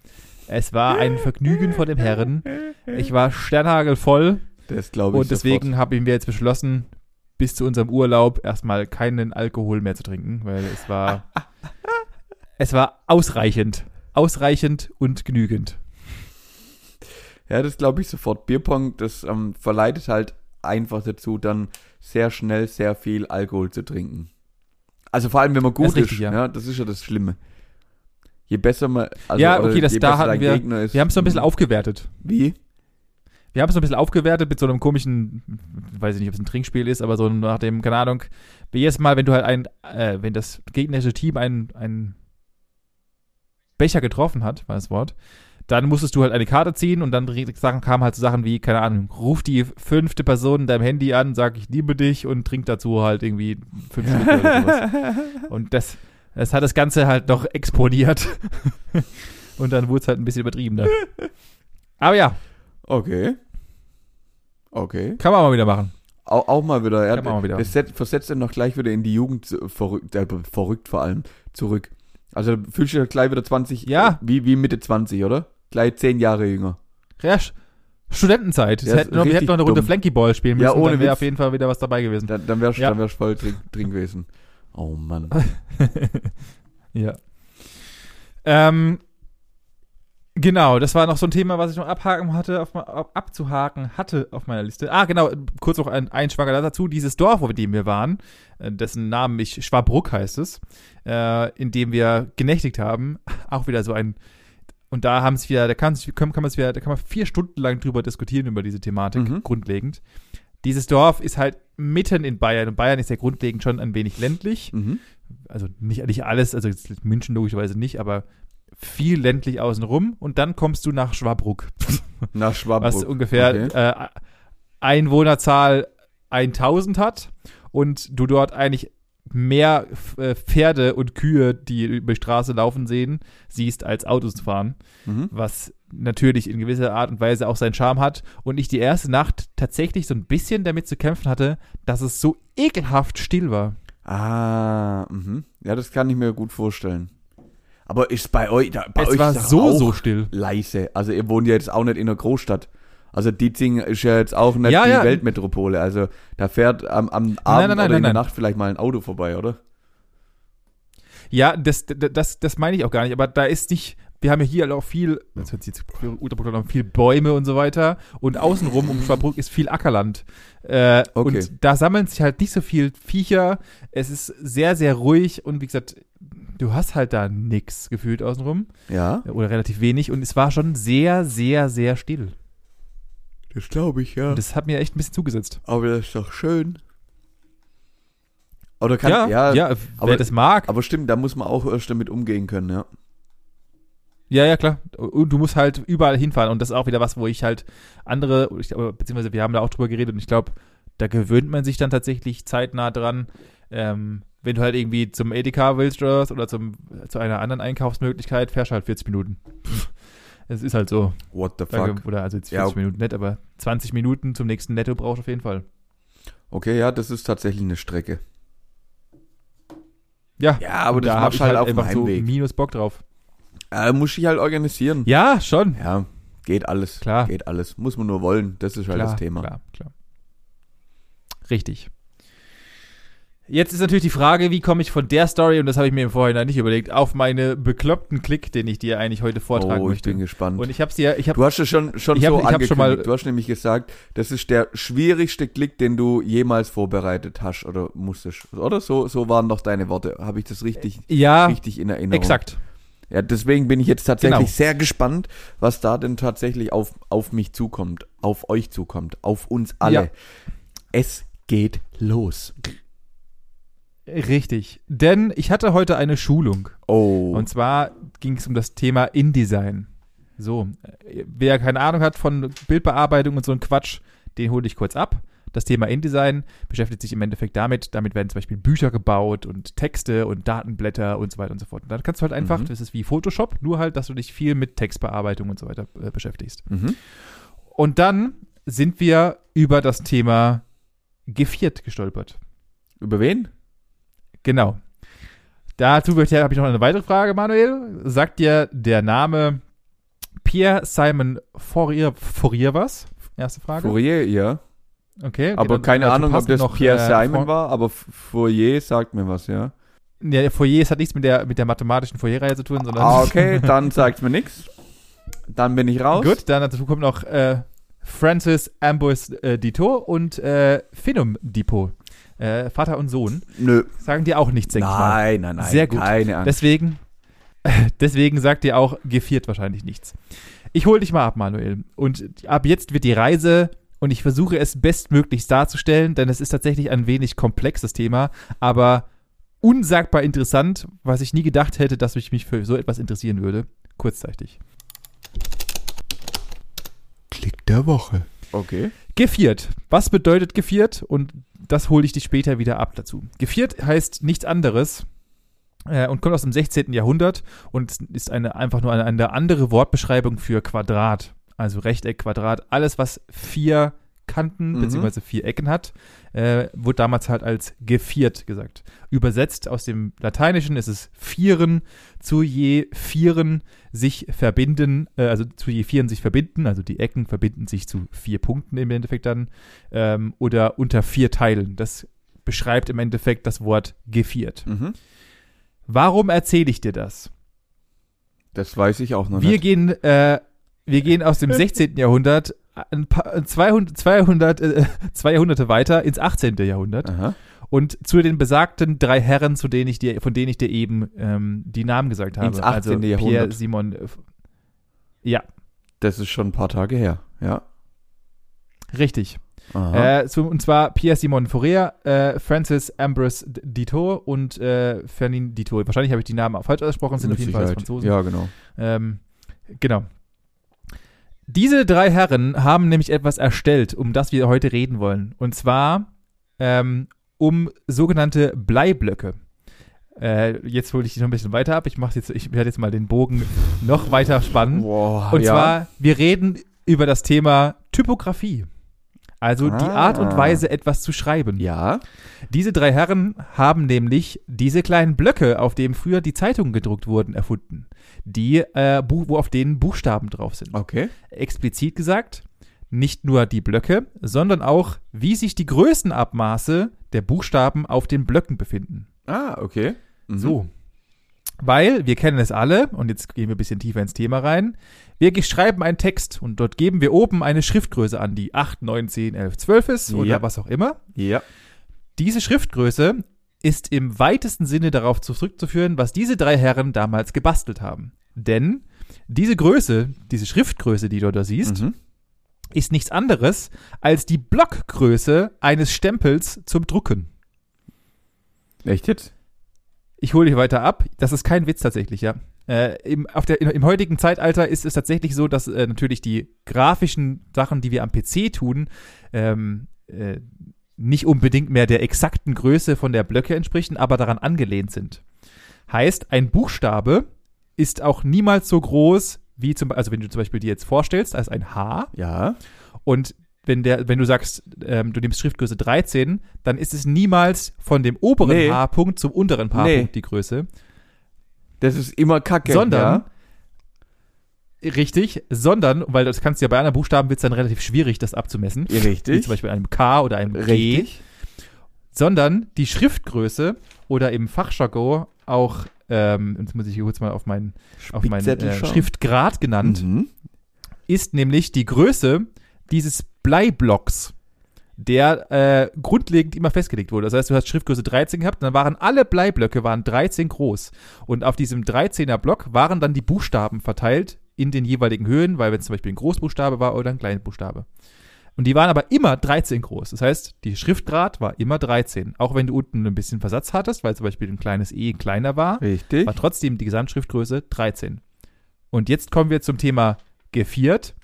Es war ein Vergnügen vor dem Herren. Ich war sternhagelvoll das glaube ich und deswegen habe ich mir jetzt beschlossen, bis zu unserem Urlaub erstmal keinen Alkohol mehr zu trinken, weil es war, [laughs] es war ausreichend. Ausreichend und genügend. Ja, das glaube ich sofort. Bierpong, das ähm, verleitet halt einfach dazu, dann sehr schnell sehr viel Alkohol zu trinken. Also vor allem, wenn man gut Das ist. ist richtig, ja. ja. Das ist ja das Schlimme. Je besser man, also Ja, okay, das- da hatten wir- Gegner ist. Wir haben es so ein bisschen aufgewertet. Wie? Wir haben es so ein bisschen aufgewertet mit so einem komischen, weiß ich nicht, ob es ein Trinkspiel ist, aber so nach dem, keine Ahnung, wie jedes Mal, wenn du halt ein, äh, wenn das gegnerische Team einen, einen Becher getroffen hat, war das Wort, dann musstest du halt eine Karte ziehen und dann Sachen kamen halt so Sachen wie, keine Ahnung, ruf die fünfte Person in deinem Handy an, sag ich liebe dich und trink dazu halt irgendwie fünf Stück oder sowas. [laughs] Und das, das hat das Ganze halt noch exponiert. [laughs] und dann wurde es halt ein bisschen übertriebener. Aber ja, Okay. Okay. kann man mal wieder machen. Auch, auch mal wieder. Ja, Kann man mal wieder. Das set, versetzt dann noch gleich wieder in die Jugend zu- verrückt, äh, verrückt vor allem zurück. Also fühlst du dich gleich wieder 20, Ja. wie, wie Mitte 20, oder? Gleich 10 Jahre jünger. Ja, Sch- Studentenzeit. Ja, wir hätten noch, wir richtig hätten noch eine Runde dumm. Flanky Ball spielen müssen. Ja, ohne dann wäre Witz. auf jeden Fall wieder was dabei gewesen. Dann, dann wärst du Ja. dann wärst voll drin, drin gewesen. [laughs] Oh Mann. ja. Ähm, Genau, das war noch so ein Thema, was ich noch abhaken hatte, auf, abzuhaken hatte auf meiner Liste. Ah, genau, kurz noch ein, ein Schwager dazu. Dieses Dorf, wo wir waren, äh, dessen Namen ich Schwabruck heißt es, äh, in dem wir genächtigt haben, [laughs] auch wieder so ein und da haben es wieder, da kann, kann, kann wieder, da kann man vier Stunden lang drüber diskutieren über diese Thematik, mhm. grundlegend. Dieses Dorf ist halt mitten in Bayern und Bayern ist ja grundlegend schon ein wenig ländlich. Mhm. Also nicht, nicht alles, also München logischerweise nicht, aber viel ländlich außenrum und dann kommst du nach Schwabruck. [laughs] Nach Schwabruck. Was ungefähr okay. äh, Einwohnerzahl 1000 hat und du dort eigentlich mehr äh, Pferde und Kühe, die über die Straße laufen sehen, siehst, als Autos fahren. Mhm. Was natürlich in gewisser Art und Weise auch seinen Charme hat. Und ich die erste Nacht tatsächlich so ein bisschen damit zu kämpfen hatte, dass es so ekelhaft still war. Ah, mh. ja, das kann ich mir gut vorstellen. Aber ist bei euch, da, bei es euch war so, so still. Leise. Also ihr wohnt ja jetzt auch nicht in einer Großstadt. Also Dietzing ist ja jetzt auch nicht ja, die ja. Weltmetropole. Also da fährt am, am Abend nein, nein, nein, oder in der Nacht vielleicht mal ein Auto vorbei, oder? Ja, das, das, das meine ich auch gar nicht. Aber da ist nicht, wir haben ja hier auch viel, das hört sich jetzt viel Bäume und so weiter. Und außenrum um [laughs] Schwabruck ist viel Ackerland. Äh, okay. Und da sammeln sich halt nicht so viel Viecher. Es ist sehr, sehr ruhig und wie gesagt, du hast halt da nix gefühlt außenrum. Ja. Oder relativ wenig. Und es war schon sehr, sehr, sehr still. Das glaube ich, ja. Und das hat mir echt ein bisschen zugesetzt. Aber das ist doch schön. Oder kann, ja, ja, ja aber, wer das mag. Aber stimmt, da muss man auch erst damit umgehen können, ja. Ja, ja, klar. Und du musst halt überall hinfahren. Und das ist auch wieder was, wo ich halt andere, beziehungsweise wir haben da auch drüber geredet und ich glaube, da gewöhnt man sich dann tatsächlich zeitnah dran. Ähm, wenn du halt irgendwie zum Edeka willst oder zum, zu einer anderen Einkaufsmöglichkeit, fährst du halt 40 Minuten. Es ist halt so. What the fuck? Oder also jetzt 40 ja. Minuten nett, aber 20 Minuten zum nächsten Netto brauchst du auf jeden Fall. Okay, ja, das ist tatsächlich eine Strecke. Ja, ja aber das da machst halt, halt auf einfach so minus Bock drauf. Äh, muss ich halt organisieren. Ja, schon. Ja, geht alles. Klar. Geht alles. Muss man nur wollen. Das ist halt klar, das Thema. Klar, klar. Richtig. Jetzt ist natürlich die Frage, wie komme ich von der Story, und das habe ich mir im Vorhinein nicht überlegt, auf meine bekloppten Klick, den ich dir eigentlich heute vortragen oh, möchte. ich bin gespannt. Und ich habe dir, ich hab, Du hast es schon, schon ich hab, so ich schon mal, Du hast nämlich gesagt, das ist der schwierigste Klick, den du jemals vorbereitet hast oder musstest. Oder so, so waren doch deine Worte. Habe ich das richtig, ja, richtig in Erinnerung? Exakt. Ja, deswegen bin ich jetzt tatsächlich genau. sehr gespannt, was da denn tatsächlich auf, auf mich zukommt, auf euch zukommt, auf uns alle. Ja. Es geht los. Richtig. Denn ich hatte heute eine Schulung. Oh. Und zwar ging es um das Thema InDesign. So, wer keine Ahnung hat von Bildbearbeitung und so ein Quatsch, den hole ich kurz ab. Das Thema InDesign beschäftigt sich im Endeffekt damit, damit werden zum Beispiel Bücher gebaut und Texte und Datenblätter und so weiter und so fort. Und dann kannst du halt einfach, mhm. das ist wie Photoshop, nur halt, dass du dich viel mit Textbearbeitung und so weiter äh, beschäftigst. Mhm. Und dann sind wir über das Thema G4 gestolpert. Über wen? Genau. Dazu habe ich noch eine weitere Frage, Manuel. Sagt dir der Name Pierre Simon Fourier, Fourier was? Erste Frage. Fourier, ja. Okay. Aber keine Ahnung, ob das noch, Pierre äh, Simon war, aber Fourier sagt mir was, ja. Ja, Fourier hat nichts mit der, mit der mathematischen Fourier-Reihe zu tun, sondern. Ah, [laughs] okay, dann sagt mir nichts. Dann bin ich raus. Gut, dann dazu kommt noch äh, Francis Ambrose äh, Dito und äh, Finum Depot. Äh, Vater und Sohn. Nö. Sagen dir auch nichts, denke ich mal. Nein, nein, nein. Sehr gut. Keine Angst. Deswegen, [laughs] deswegen sagt dir auch G4 wahrscheinlich nichts. Ich hole dich mal ab, Manuel. Und ab jetzt wird die Reise und ich versuche es bestmöglichst darzustellen, denn es ist tatsächlich ein wenig komplexes Thema, aber unsagbar interessant, was ich nie gedacht hätte, dass ich mich für so etwas interessieren würde. Kurzzeitig. Klick der Woche. Okay. Geviert. Was bedeutet geviert? Und das hole ich dich später wieder ab dazu. Geviert heißt nichts anderes äh, und kommt aus dem 16. Jahrhundert und ist eine, einfach nur eine, eine andere Wortbeschreibung für Quadrat. Also Rechteck, Quadrat, alles, was vier Kanten mhm. bzw. vier Ecken hat, äh, wurde damals halt als geviert gesagt. Übersetzt aus dem Lateinischen ist es vieren, zu je vieren sich verbinden, äh, also zu je vieren sich verbinden, also die Ecken verbinden sich zu vier Punkten im Endeffekt dann, ähm, oder unter vier Teilen. Das beschreibt im Endeffekt das Wort geviert. Mhm. Warum erzähle ich dir das? Das weiß ich auch noch Wir nicht. gehen, äh, wir gehen aus dem 16. Jahrhundert ein paar, 200, 200, äh, zwei Jahrhunderte weiter ins 18. Jahrhundert Aha. und zu den besagten drei Herren, zu denen ich dir, von denen ich dir eben ähm, die Namen gesagt habe. Ins 18. Also Pierre, Jahrhundert. Simon. äh, Ja, Das ist schon ein paar Tage her. Ja. richtig. Äh, und zwar Pierre Simon Fourier, äh, Francis Ambrose D- Ditour und äh, Ferdinand Ditour. Wahrscheinlich habe ich die Namen falsch ausgesprochen, sind Mit auf jeden Fall Sicherheit. Franzosen. Ja, genau. Ähm, genau. Diese drei Herren haben nämlich etwas erstellt, um das wir heute reden wollen. Und zwar ähm, um sogenannte Bleiblöcke. Äh, jetzt hole ich die noch ein bisschen weiter ab. Ich mache jetzt, ich werde jetzt mal den Bogen noch weiter spannen. Boah, Und ja. zwar, wir reden über das Thema Typografie. Also die Ah. Art und Weise, etwas zu schreiben. Ja. Diese drei Herren haben nämlich diese kleinen Blöcke, auf denen früher die Zeitungen gedruckt wurden, erfunden. Die, äh, wo auf denen Buchstaben drauf sind. Okay. Explizit gesagt, nicht nur die Blöcke, sondern auch, wie sich die Größenabmaße der Buchstaben auf den Blöcken befinden. Ah, okay. Mhm. So. Weil, wir kennen es alle, und jetzt gehen wir ein bisschen tiefer ins Thema rein, wir schreiben einen Text und dort geben wir oben eine Schriftgröße an, die 8, 9, 10, 11, 12 ist oder Ja. was auch immer. Ja. Diese Schriftgröße ist im weitesten Sinne darauf zurückzuführen, was diese drei Herren damals gebastelt haben. Denn diese Größe, diese Schriftgröße, die du da siehst, Mhm. ist nichts anderes als die Blockgröße eines Stempels zum Drucken. Echt jetzt? Ich hole dich weiter ab. Das ist kein Witz tatsächlich, ja. Äh, im, auf der, im heutigen Zeitalter ist es tatsächlich so, dass äh, natürlich die grafischen Sachen, die wir am PC tun, ähm, äh, nicht unbedingt mehr der exakten Größe von der Blöcke entsprechen, aber daran angelehnt sind. Heißt, ein Buchstabe ist auch niemals so groß wie zum also wenn du zum Beispiel dir jetzt vorstellst als ein H Ja. und wenn der, wenn du sagst, ähm, du nimmst Schriftgröße 13, dann ist es niemals von dem oberen Nee. H-Punkt zum unteren H-Punkt Nee. die Größe, Das ist immer kacke. sondern Ja? richtig, sondern, weil das kannst du ja bei anderen Buchstaben wird es dann relativ schwierig, das abzumessen. Wie Richtig. zum Beispiel einem K oder einem G. Richtig. Sondern die Schriftgröße oder im Fachjargon auch, ähm, jetzt muss ich hier kurz mal auf meinen, auf meinen äh. Schriftgrad genannt, Mhm. ist nämlich die Größe dieses Bleiblocks, der äh, grundlegend immer festgelegt wurde. Das heißt, du hast Schriftgröße 13 gehabt, dann waren alle Bleiblöcke waren 13 groß. Und auf diesem 13er Block waren dann die Buchstaben verteilt in den jeweiligen Höhen, weil wenn es zum Beispiel ein Großbuchstabe war oder ein Kleinbuchstabe. Und die waren aber immer 13 groß. Das heißt, die Schriftgrad war immer 13. Auch wenn du unten ein bisschen Versatz hattest, weil zum Beispiel ein kleines E kleiner war, Richtig. war trotzdem die Gesamtschriftgröße 13. Und jetzt kommen wir zum Thema geviert.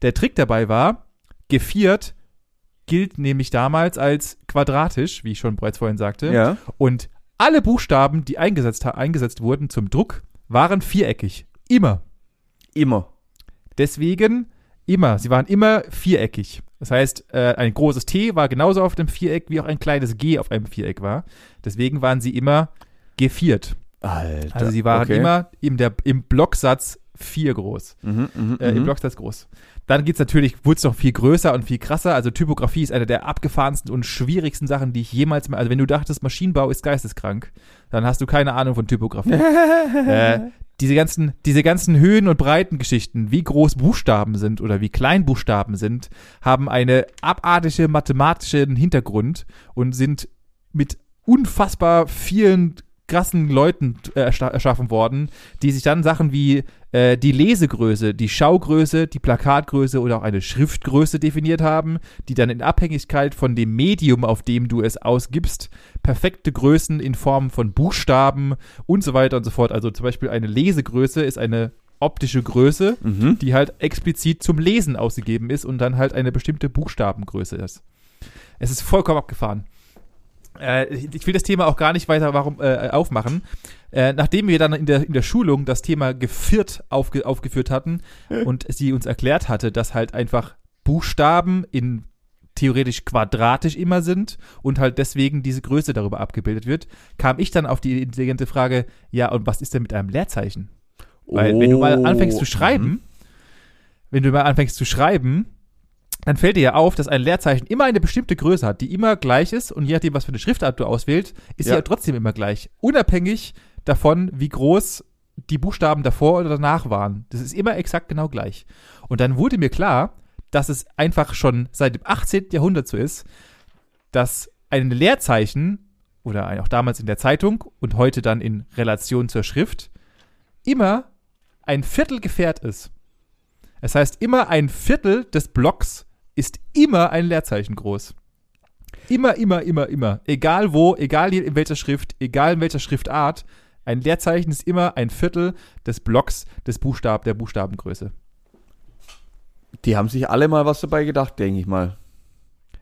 Der Trick dabei war, geviert gilt nämlich damals als quadratisch, wie ich schon bereits vorhin sagte. Ja. Und alle Buchstaben, die eingesetzt, eingesetzt wurden zum Druck, waren viereckig. Immer. Immer. Deswegen immer. Sie waren immer viereckig. Das heißt, äh, ein großes T war genauso auf dem Viereck, wie auch ein kleines G auf einem Viereck war. Deswegen waren sie immer geviert. Alter. Also sie waren okay. immer im, der, im Blocksatz 4 groß. Mhm, mhm, Äh, Im mhm. Blocksatz groß. Dann geht's natürlich, wurde es noch viel größer und viel krasser. Also Typografie ist eine der abgefahrensten und schwierigsten Sachen, die ich jemals mal. Also wenn du dachtest, Maschinenbau ist geisteskrank, dann hast du keine Ahnung von Typografie. [laughs] äh, diese ganzen, diese ganzen Höhen- und Breitengeschichten, wie groß Buchstaben sind oder wie klein Buchstaben sind, haben eine abartige mathematischen Hintergrund und sind mit unfassbar vielen krassen Leuten äh, erschaffen worden, die sich dann Sachen wie äh, die Lesegröße, die Schaugröße, die Plakatgröße oder auch eine Schriftgröße definiert haben, die dann in Abhängigkeit von dem Medium, auf dem du es ausgibst, perfekte Größen in Form von Buchstaben und so weiter und so fort. Also zum Beispiel eine Lesegröße ist eine optische Größe, Mhm. die halt explizit zum Lesen ausgegeben ist und dann halt eine bestimmte Buchstabengröße ist. Es ist vollkommen abgefahren. Äh, ich will das Thema auch gar nicht weiter warum, äh, aufmachen. Äh, nachdem wir dann in der, in der Schulung das Thema Geviert aufge, aufgeführt hatten und sie uns erklärt hatte, dass halt einfach Buchstaben in theoretisch quadratisch immer sind und halt deswegen diese Größe darüber abgebildet wird, kam ich dann auf die intelligente Frage, ja, und was ist denn mit einem Leerzeichen? Weil wenn du mal anfängst zu schreiben, Mhm. wenn du mal anfängst zu schreiben, dann fällt dir ja auf, dass ein Leerzeichen immer eine bestimmte Größe hat, die immer gleich ist und je nachdem, was für eine Schriftart du auswählst, ist sie Ja. ja trotzdem immer gleich. Unabhängig davon, wie groß die Buchstaben davor oder danach waren. Das ist immer exakt genau gleich. Und dann wurde mir klar, dass es einfach schon seit dem 18. Jahrhundert so ist, dass ein Leerzeichen oder auch damals in der Zeitung und heute dann in Relation zur Schrift immer ein Viertel gefährt ist. Es heißt, immer ein Viertel des Blocks ist immer ein Leerzeichen groß. Immer, immer, immer, immer. Egal wo, egal in welcher Schrift, egal in welcher Schriftart, ein Leerzeichen ist immer ein Viertel des Blocks des Buchstab, der Buchstabengröße. Die haben sich alle mal was dabei gedacht, denke ich mal.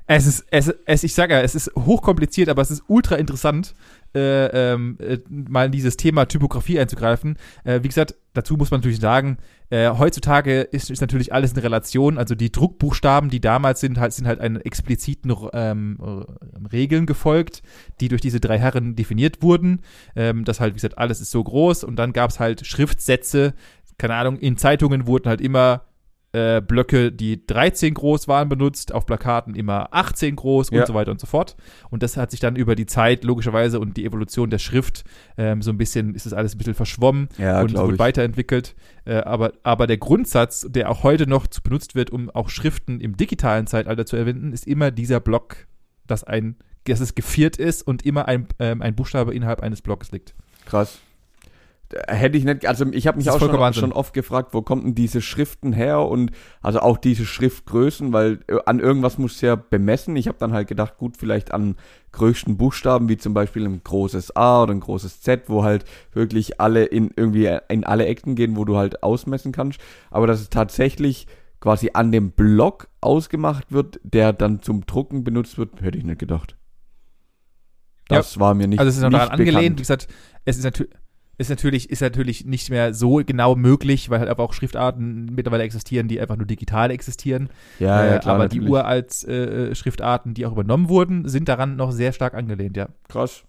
Es ist, es, es, ich sage ja, es ist hochkompliziert, aber es ist ultra interessant, äh, ähm, äh, mal in dieses Thema Typografie einzugreifen. Äh, wie gesagt, dazu muss man natürlich sagen, äh, heutzutage ist, ist natürlich alles in Relation. Also die Druckbuchstaben, die damals sind, halt, sind halt einen expliziten ähm, Regeln gefolgt, die durch diese drei Herren definiert wurden. Ähm, das halt, wie gesagt, alles ist so groß und dann gab es halt Schriftsätze, keine Ahnung, in Zeitungen wurden halt immer äh, Blöcke, die 13 groß waren, benutzt, auf Plakaten immer 18 groß Ja. und so weiter und so fort. Und das hat sich dann über die Zeit logischerweise und die Evolution der Schrift ähm, so ein bisschen, ist das alles ein bisschen verschwommen Ja, und wurde weiterentwickelt. Äh, aber, aber der Grundsatz, der auch heute noch benutzt wird, um auch Schriften im digitalen Zeitalter zu erwenden, ist immer dieser Block, dass ein dass es geviert ist und immer ein, ähm, ein Buchstabe innerhalb eines Blocks liegt. Krass. Hätte ich nicht, also ich habe mich auch schon, schon oft gefragt, wo kommen denn diese Schriften her und also auch diese Schriftgrößen, weil äh, an irgendwas muss ja bemessen. Ich habe dann halt gedacht, gut, vielleicht an größten Buchstaben, wie zum Beispiel ein großes A oder ein großes Z, wo halt wirklich alle in irgendwie in alle Ecken gehen, wo du halt ausmessen kannst. Aber dass es tatsächlich quasi an dem Block ausgemacht wird, der dann zum Drucken benutzt wird, hätte ich nicht gedacht. Das war mir nicht also es ist noch nicht daran angelehnt, wie gesagt, es ist natürlich ist natürlich, ist natürlich nicht mehr so genau möglich, weil halt einfach auch Schriftarten mittlerweile existieren, die einfach nur digital existieren. Ja, äh, ja, klar, aber die natürlich. uralt äh, Schriftarten, die auch übernommen wurden, sind daran noch sehr stark angelehnt, ja. Krass.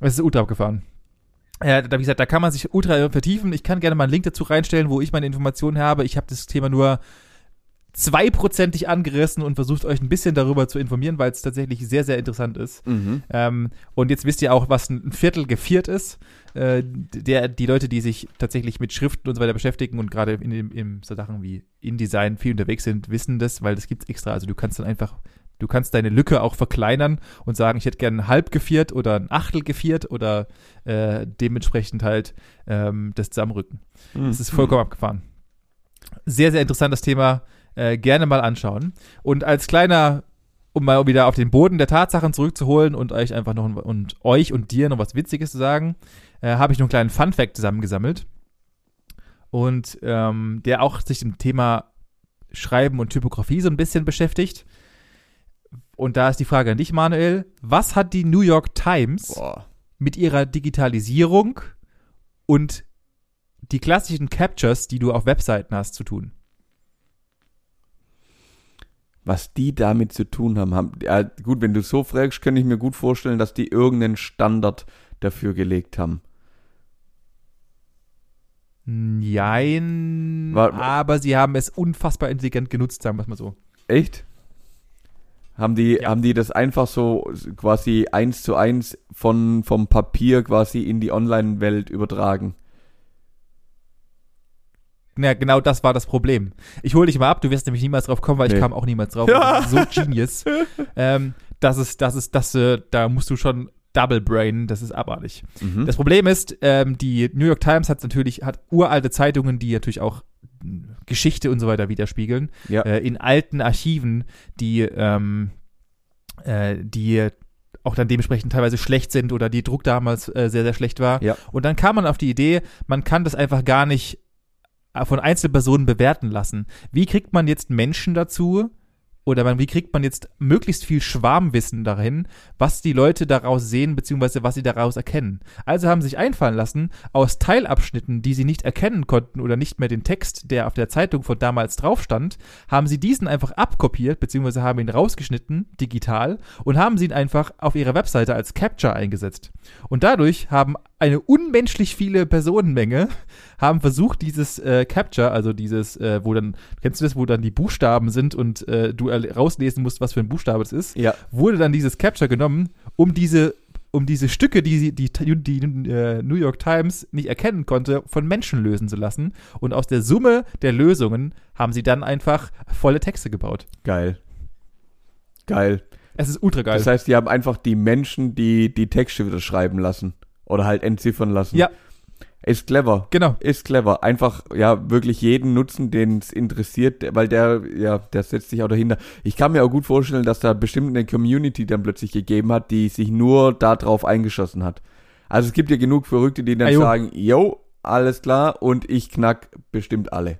Es ist ultra abgefahren. Ja, da, wie gesagt, da kann man sich ultra vertiefen. Ich kann gerne mal einen Link dazu reinstellen, wo ich meine Informationen habe. Ich habe das Thema nur zweiprozentig angerissen und versucht euch ein bisschen darüber zu informieren, weil es tatsächlich sehr, sehr interessant ist. Mhm. Ähm, und jetzt wisst ihr auch, was ein Viertel geviert ist. Äh, der, die Leute, die sich tatsächlich mit Schriften und so weiter beschäftigen und gerade in, dem- in so Sachen wie InDesign viel unterwegs sind, wissen das, weil das gibt's extra. Also du kannst dann einfach, du kannst deine Lücke auch verkleinern und sagen, ich hätte gerne ein halb geviert oder ein Achtel geviert oder äh, dementsprechend halt ähm, das zusammenrücken. Das ist vollkommen abgefahren. Sehr, sehr interessantes Thema. Äh, gerne mal anschauen. Und als kleiner, um mal wieder auf den Boden der Tatsachen zurückzuholen und euch einfach noch und euch und dir noch was Witziges zu sagen, äh, habe ich noch einen kleinen Fun-Fact zusammengesammelt. Und ähm, der auch sich dem Thema Schreiben und Typografie so ein bisschen beschäftigt. Und da ist die Frage an dich, Manuel. Was hat die New York Times Boah. mit ihrer Digitalisierung und die klassischen Captures, die du auf Webseiten hast, zu tun? Was die damit zu tun haben, haben ja, gut, wenn du so fragst, kann ich mir gut vorstellen, dass die irgendeinen Standard dafür gelegt haben. Nein, War- aber sie haben es unfassbar intelligent genutzt, sagen wir es mal so. Echt? Haben die, Ja. haben die das einfach so quasi eins zu eins von, vom Papier quasi in die Online-Welt übertragen? Ja, genau das war das Problem. Ich hole dich mal ab, du wirst nämlich niemals drauf kommen, weil Nee. ich kam auch niemals drauf. [laughs] Ja. So genius. ähm, das ist, das ist, das, äh, da musst du schon Double Brain, das ist abartig. Mhm. Das Problem ist, ähm, die New York Times hat natürlich, hat uralte Zeitungen, die natürlich auch mh, Geschichte und so weiter widerspiegeln. ja. Äh, in alten Archiven, die, ähm, äh, die auch dann dementsprechend teilweise schlecht sind oder die Druck damals äh, sehr, sehr schlecht war. Ja. Und dann kam man auf die Idee, man kann das einfach gar nicht von Einzelpersonen bewerten lassen. Wie kriegt man jetzt Menschen dazu, oder wie kriegt man jetzt möglichst viel Schwarmwissen dahin, was die Leute daraus sehen, beziehungsweise was sie daraus erkennen. Also haben sie sich einfallen lassen, aus Teilabschnitten, die sie nicht erkennen konnten oder nicht mehr den Text, der auf der Zeitung von damals drauf stand, haben sie diesen einfach abkopiert, beziehungsweise haben ihn rausgeschnitten, digital, und haben sie ihn einfach auf ihrer Webseite als Capture eingesetzt. Und dadurch haben eine unmenschlich viele Personenmenge [laughs] haben versucht, dieses äh, Capture, also dieses, äh, wo dann, kennst du das, wo dann die Buchstaben sind und äh, du rauslesen musst, was für ein Buchstabe es ist, ja. wurde dann dieses Capture genommen, um diese um diese Stücke, die die, die, die äh, New York Times nicht erkennen konnte, von Menschen lösen zu lassen. Und aus der Summe der Lösungen haben sie dann einfach volle Texte gebaut. Geil. Geil. Es ist ultra geil. Das heißt, die haben einfach die Menschen, die die Texte wieder schreiben lassen. Oder halt entziffern lassen. Ja. Ist clever. genau. Ist clever. Einfach, ja, wirklich jeden nutzen, den es interessiert, weil der, ja, der setzt sich auch dahinter. Ich kann mir auch gut vorstellen, dass da bestimmt eine Community dann plötzlich gegeben hat, die sich nur darauf eingeschossen hat. Also es gibt ja genug Verrückte, die dann Ah, jo. sagen, yo, alles klar, und ich knack bestimmt alle.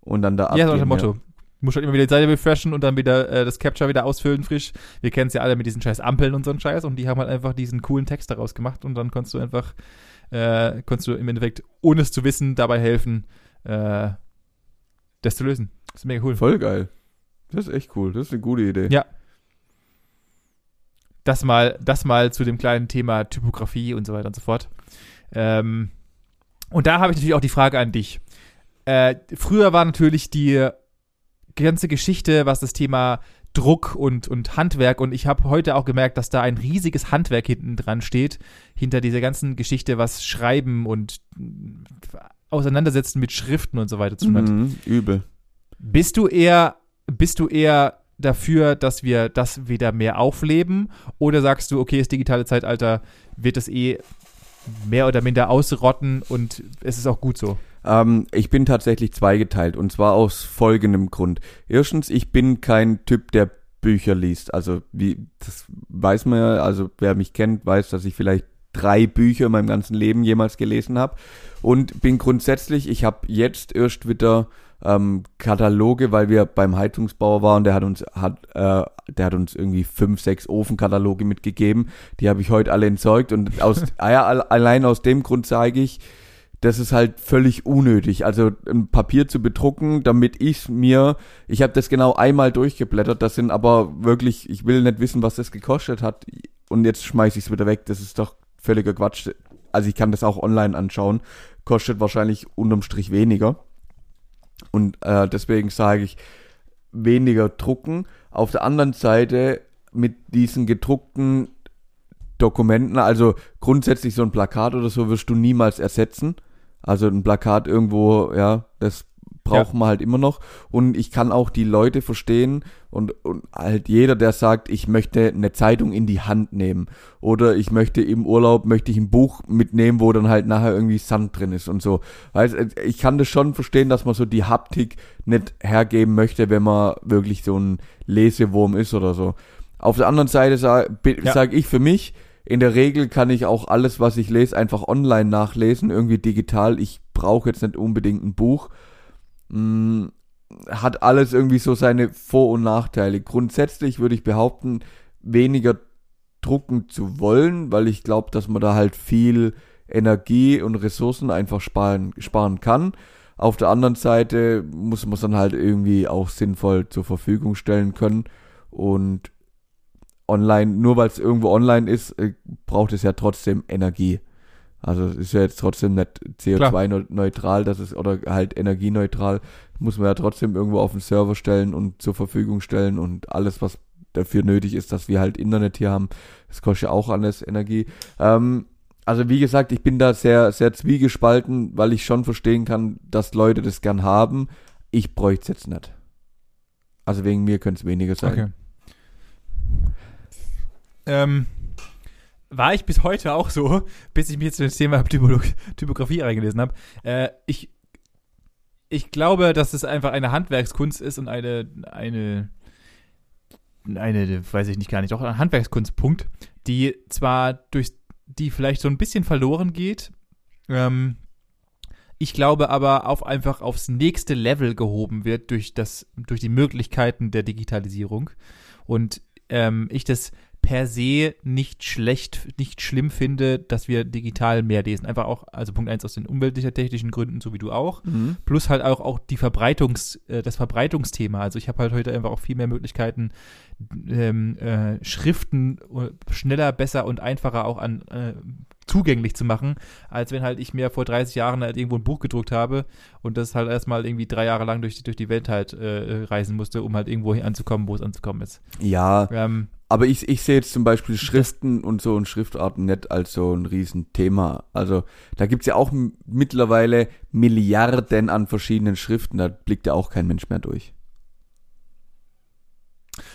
Und dann da Ja, so abgehen, nach dem Motto. Muss halt immer wieder die Seite refreshen und dann wieder äh, das Capture wieder ausfüllen frisch. Wir kennen es ja alle mit diesen scheiß Ampeln und so einen Scheiß und die haben halt einfach diesen coolen Text daraus gemacht und dann konntest du einfach, äh, konntest du im Endeffekt, ohne es zu wissen, dabei helfen, äh, das zu lösen. Das ist mega cool. Voll geil. Das ist echt cool. Das ist eine gute Idee. Ja. Das mal, das mal zu dem kleinen Thema Typografie und so weiter und so fort. Ähm, und da habe ich natürlich auch die Frage an dich. Äh, früher war natürlich die ganze Geschichte, was das Thema Druck und, und Handwerk und ich habe heute auch gemerkt, dass da ein riesiges Handwerk hinten dran steht, hinter dieser ganzen Geschichte, was Schreiben und äh, Auseinandersetzen mit Schriften und so weiter zu tun hat. Mhm, übel. Bist du eher, bist du eher dafür, dass wir das wieder mehr aufleben? Oder sagst du, okay, das digitale Zeitalter wird das eh mehr oder minder ausrotten und es ist auch gut so? Ähm, ich bin tatsächlich zweigeteilt und zwar aus folgendem Grund. Erstens, ich bin kein Typ, der Bücher liest. Also wie das weiß man ja, also wer mich kennt, weiß, dass ich vielleicht drei Bücher in meinem ganzen Leben jemals gelesen habe und bin grundsätzlich, ich habe jetzt erst wieder ähm, Kataloge, weil wir beim Heizungsbauer waren, der hat uns hat äh, der hat uns irgendwie fünf, sechs Ofenkataloge mitgegeben. Die habe ich heute alle entsorgt und aus [laughs] ah ja, al- allein aus dem Grund sage ich, das ist halt völlig unnötig. Also ein Papier zu bedrucken, damit ich mir, ich habe das genau einmal durchgeblättert, das sind aber wirklich, ich will nicht wissen, was das gekostet hat und jetzt schmeiße ich es wieder weg. Das ist doch völliger Quatsch. Also ich kann das auch online anschauen, kostet wahrscheinlich unterm Strich weniger. Und äh, deswegen sage ich, weniger drucken. Auf der anderen Seite mit diesen gedruckten Dokumenten, also grundsätzlich so ein Plakat oder so wirst du niemals ersetzen. Also ein Plakat irgendwo, ja, das braucht man halt immer noch. Und ich kann auch die Leute verstehen und, und halt jeder, der sagt, ich möchte eine Zeitung in die Hand nehmen oder ich möchte im Urlaub, möchte ich ein Buch mitnehmen, wo dann halt nachher irgendwie Sand drin ist und so. Weißt, ich kann das schon verstehen, dass man so die Haptik nicht hergeben möchte, wenn man wirklich so ein Lesewurm ist oder so. Auf der anderen Seite sage Ja. sag ich für mich, in der Regel kann ich auch alles, was ich lese, einfach online nachlesen, irgendwie digital. Ich brauche jetzt nicht unbedingt ein Buch. Mm, hat alles irgendwie so seine Vor- und Nachteile. Grundsätzlich würde ich behaupten, weniger drucken zu wollen, weil ich glaube, dass man da halt viel Energie und Ressourcen einfach sparen, sparen kann. Auf der anderen Seite muss man es dann halt irgendwie auch sinnvoll zur Verfügung stellen können. Und online, nur weil es irgendwo online ist, äh, braucht es ja trotzdem Energie. Also es ist ja jetzt trotzdem nicht CO2-neutral, das ist oder halt energieneutral, muss man ja trotzdem irgendwo auf den Server stellen und zur Verfügung stellen und alles, was dafür nötig ist, dass wir halt Internet hier haben, das kostet ja auch alles Energie. Ähm, also wie gesagt, ich bin da sehr, sehr zwiegespalten, weil ich schon verstehen kann, dass Leute das gern haben. Ich bräuchte es jetzt nicht. Also wegen mir könnte es weniger sein. Okay. Ähm, war ich bis heute auch so, bis ich mich jetzt in das Thema Typografie reingelesen habe. Äh, ich, ich glaube, dass es einfach eine Handwerkskunst ist und eine, eine, eine, weiß ich nicht gar nicht, doch ein Handwerkskunstpunkt, die zwar durch, die vielleicht so ein bisschen verloren geht, ähm, ich glaube aber auf einfach aufs nächste Level gehoben wird durch das, durch die Möglichkeiten der Digitalisierung. Und ähm, ich das per se nicht schlecht, nicht schlimm finde, dass wir digital mehr lesen. Einfach auch, also Punkt eins aus den umwelttechnischen Gründen, so wie du auch. Mhm. Plus halt auch, auch die Verbreitungs, äh, das Verbreitungsthema. Also ich habe halt heute einfach auch viel mehr Möglichkeiten, ähm, äh, Schriften äh, schneller, besser und einfacher auch an äh, zugänglich zu machen, als wenn halt ich mir vor 30 Jahren halt irgendwo ein Buch gedruckt habe und das halt erstmal irgendwie drei Jahre lang durch, die- durch die Welt halt äh, reisen musste, um halt irgendwo anzukommen, wo es anzukommen ist. Ja, Ähm, aber ich, ich sehe jetzt zum Beispiel Schriften und so und Schriftarten nicht als so ein Riesenthema. Also da gibt's ja auch mittlerweile Milliarden an verschiedenen Schriften, da blickt ja auch kein Mensch mehr durch.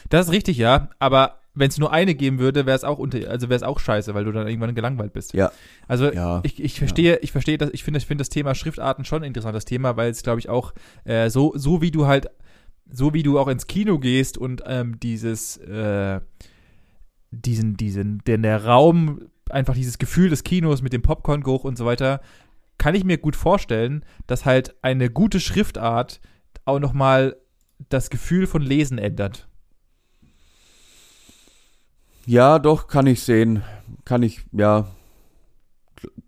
das ist richtig, ja, aber wenn es nur eine geben würde, wäre es auch unter, also wäre es auch scheiße, weil du dann irgendwann gelangweilt bist. Ja. Also Ja. ich, ich verstehe, ich verstehe das, ich finde, ich finde das Thema Schriftarten schon ein interessantes Thema, weil es, glaube ich, auch äh, so, so wie du halt, so wie du auch ins Kino gehst und ähm, dieses, äh, diesen, diesen, denn der Raum, einfach dieses Gefühl des Kinos mit dem Popcorn-Geruch und so weiter, kann ich mir gut vorstellen, dass halt eine gute Schriftart auch nochmal das Gefühl von Lesen ändert. Ja, doch, kann ich sehen. Kann ich, ja,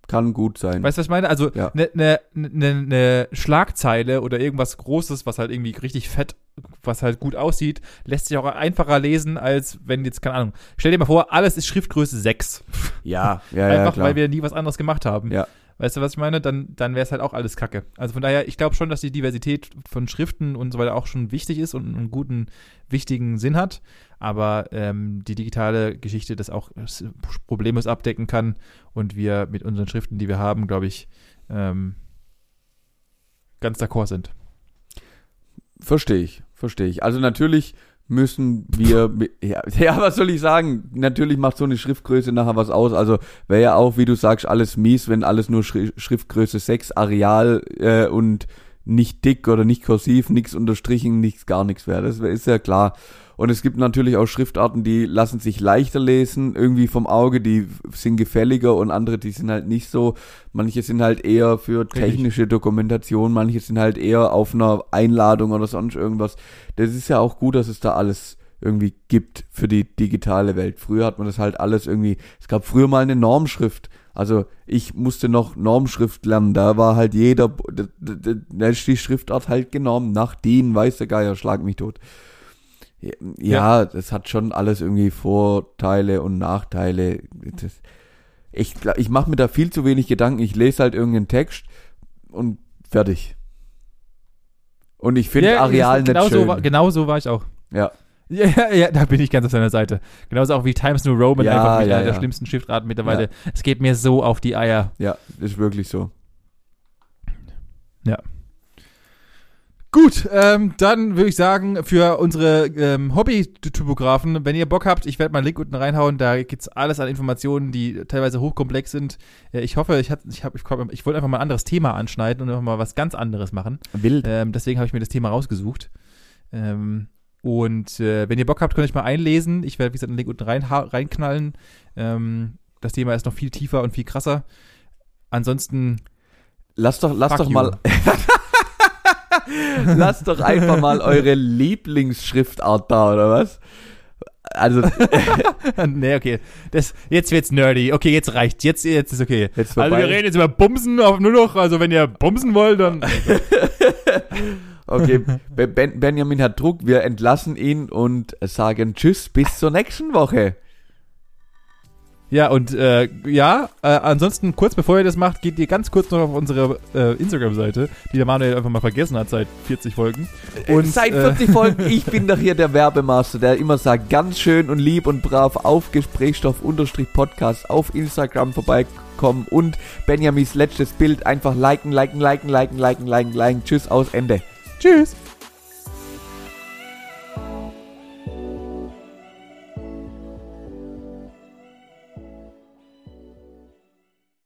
kann gut sein. Weißt du, was ich meine? Also Ja. eine ne, ne, ne Schlagzeile oder irgendwas Großes, was halt irgendwie richtig fett, was halt gut aussieht, lässt sich auch einfacher lesen, als wenn jetzt, keine Ahnung, stell dir mal vor, alles ist Schriftgröße 6. ja, ja, ja, Einfach, weil wir nie was anderes gemacht haben. Ja. Weißt du, was ich meine? Dann, dann wäre es halt auch alles Kacke. Also von daher, ich glaube schon, dass die Diversität von Schriften und so weiter auch schon wichtig ist und einen guten, wichtigen Sinn hat. Aber ähm, die digitale Geschichte das auch problemlos abdecken kann und wir mit unseren Schriften, die wir haben, glaube ich, ähm, ganz d'accord sind. Verstehe ich, verstehe ich. Also natürlich müssen wir, ja, [laughs] ja, was soll ich sagen? Natürlich macht so eine Schriftgröße nachher was aus. Also wäre ja auch, wie du sagst, alles mies, wenn alles nur Schri Schriftgröße 6, Areal äh, und nicht dick oder nicht kursiv, nichts unterstrichen, nichts, gar nichts wäre. Das ist ja klar. Und es gibt natürlich auch Schriftarten, die lassen sich leichter lesen, irgendwie vom Auge, die sind gefälliger und andere, die sind halt nicht so. Manche sind halt eher für technische Dokumentation, manche sind halt eher auf einer Einladung oder sonst irgendwas. Das ist ja auch gut, dass es da alles irgendwie gibt für die digitale Welt. Früher hat man das halt alles irgendwie, es gab früher mal eine Normschrift. Also ich musste noch Normschrift lernen, da war halt jeder, da, ist die Schriftart halt genommen, nach DIN, weiß der Geier, schlag mich tot. Ja, ja, das hat schon alles irgendwie Vorteile und Nachteile. Das, ich ich mache mir da viel zu wenig Gedanken. Ich lese halt irgendeinen Text und fertig. Und ich finde Areal nicht genau schön. So war, genau so war ich auch. ja, Ja, ja, ja, da bin ich ganz auf seiner Seite. Genauso auch wie Times New Roman, Ja, einfach mit ja, einer der ja. schlimmsten Schriftarten mittlerweile. Es geht mir so auf die Eier. ja, ist wirklich so. Gut, ähm, dann würde ich sagen, für unsere ähm, Hobby-Typografen, wenn ihr Bock habt, ich werde mal einen Link unten reinhauen, da gibt's alles an Informationen, die teilweise hochkomplex sind. Äh, ich hoffe, ich, hat, ich, hab, ich, ich wollte einfach mal ein anderes Thema anschneiden und einfach mal was ganz anderes machen. Wild. Ähm, deswegen habe ich mir das Thema rausgesucht. Ähm, und äh, wenn ihr Bock habt, könnt ihr euch mal einlesen. Ich werde, wie gesagt, einen Link unten rein, reinknallen. Ähm, das Thema ist noch viel tiefer und viel krasser. Ansonsten, Lass doch, lass doch you. mal, [laughs] lass doch einfach mal eure Lieblingsschriftart da, oder was? Also, [laughs] nee, okay. Das, jetzt wird's nerdy. Okay, jetzt reicht. Jetzt, jetzt ist okay. jetzt Also wir reden jetzt über Bumsen auf nur noch. Also wenn ihr Bumsen wollt, dann. [laughs] Okay, [laughs] Be- ben, Benjamin hat Druck, wir entlassen ihn und sagen Tschüss, bis zur nächsten Woche. Ja, und äh, ja, äh, ansonsten kurz bevor ihr das macht, geht ihr ganz kurz noch auf unsere äh, Instagram-Seite, die der Manuel einfach mal vergessen hat seit 40 Folgen. Und seit äh, 40 Folgen, [laughs] ich bin doch hier der Werbemaster, der immer sagt, ganz schön und lieb und brav auf Gesprächsstoff-Podcast auf Instagram vorbeikommen und Benjamins letztes Bild einfach liken, liken, liken, liken, liken, liken, liken. Tschüss, aus, Ende. Tschüss.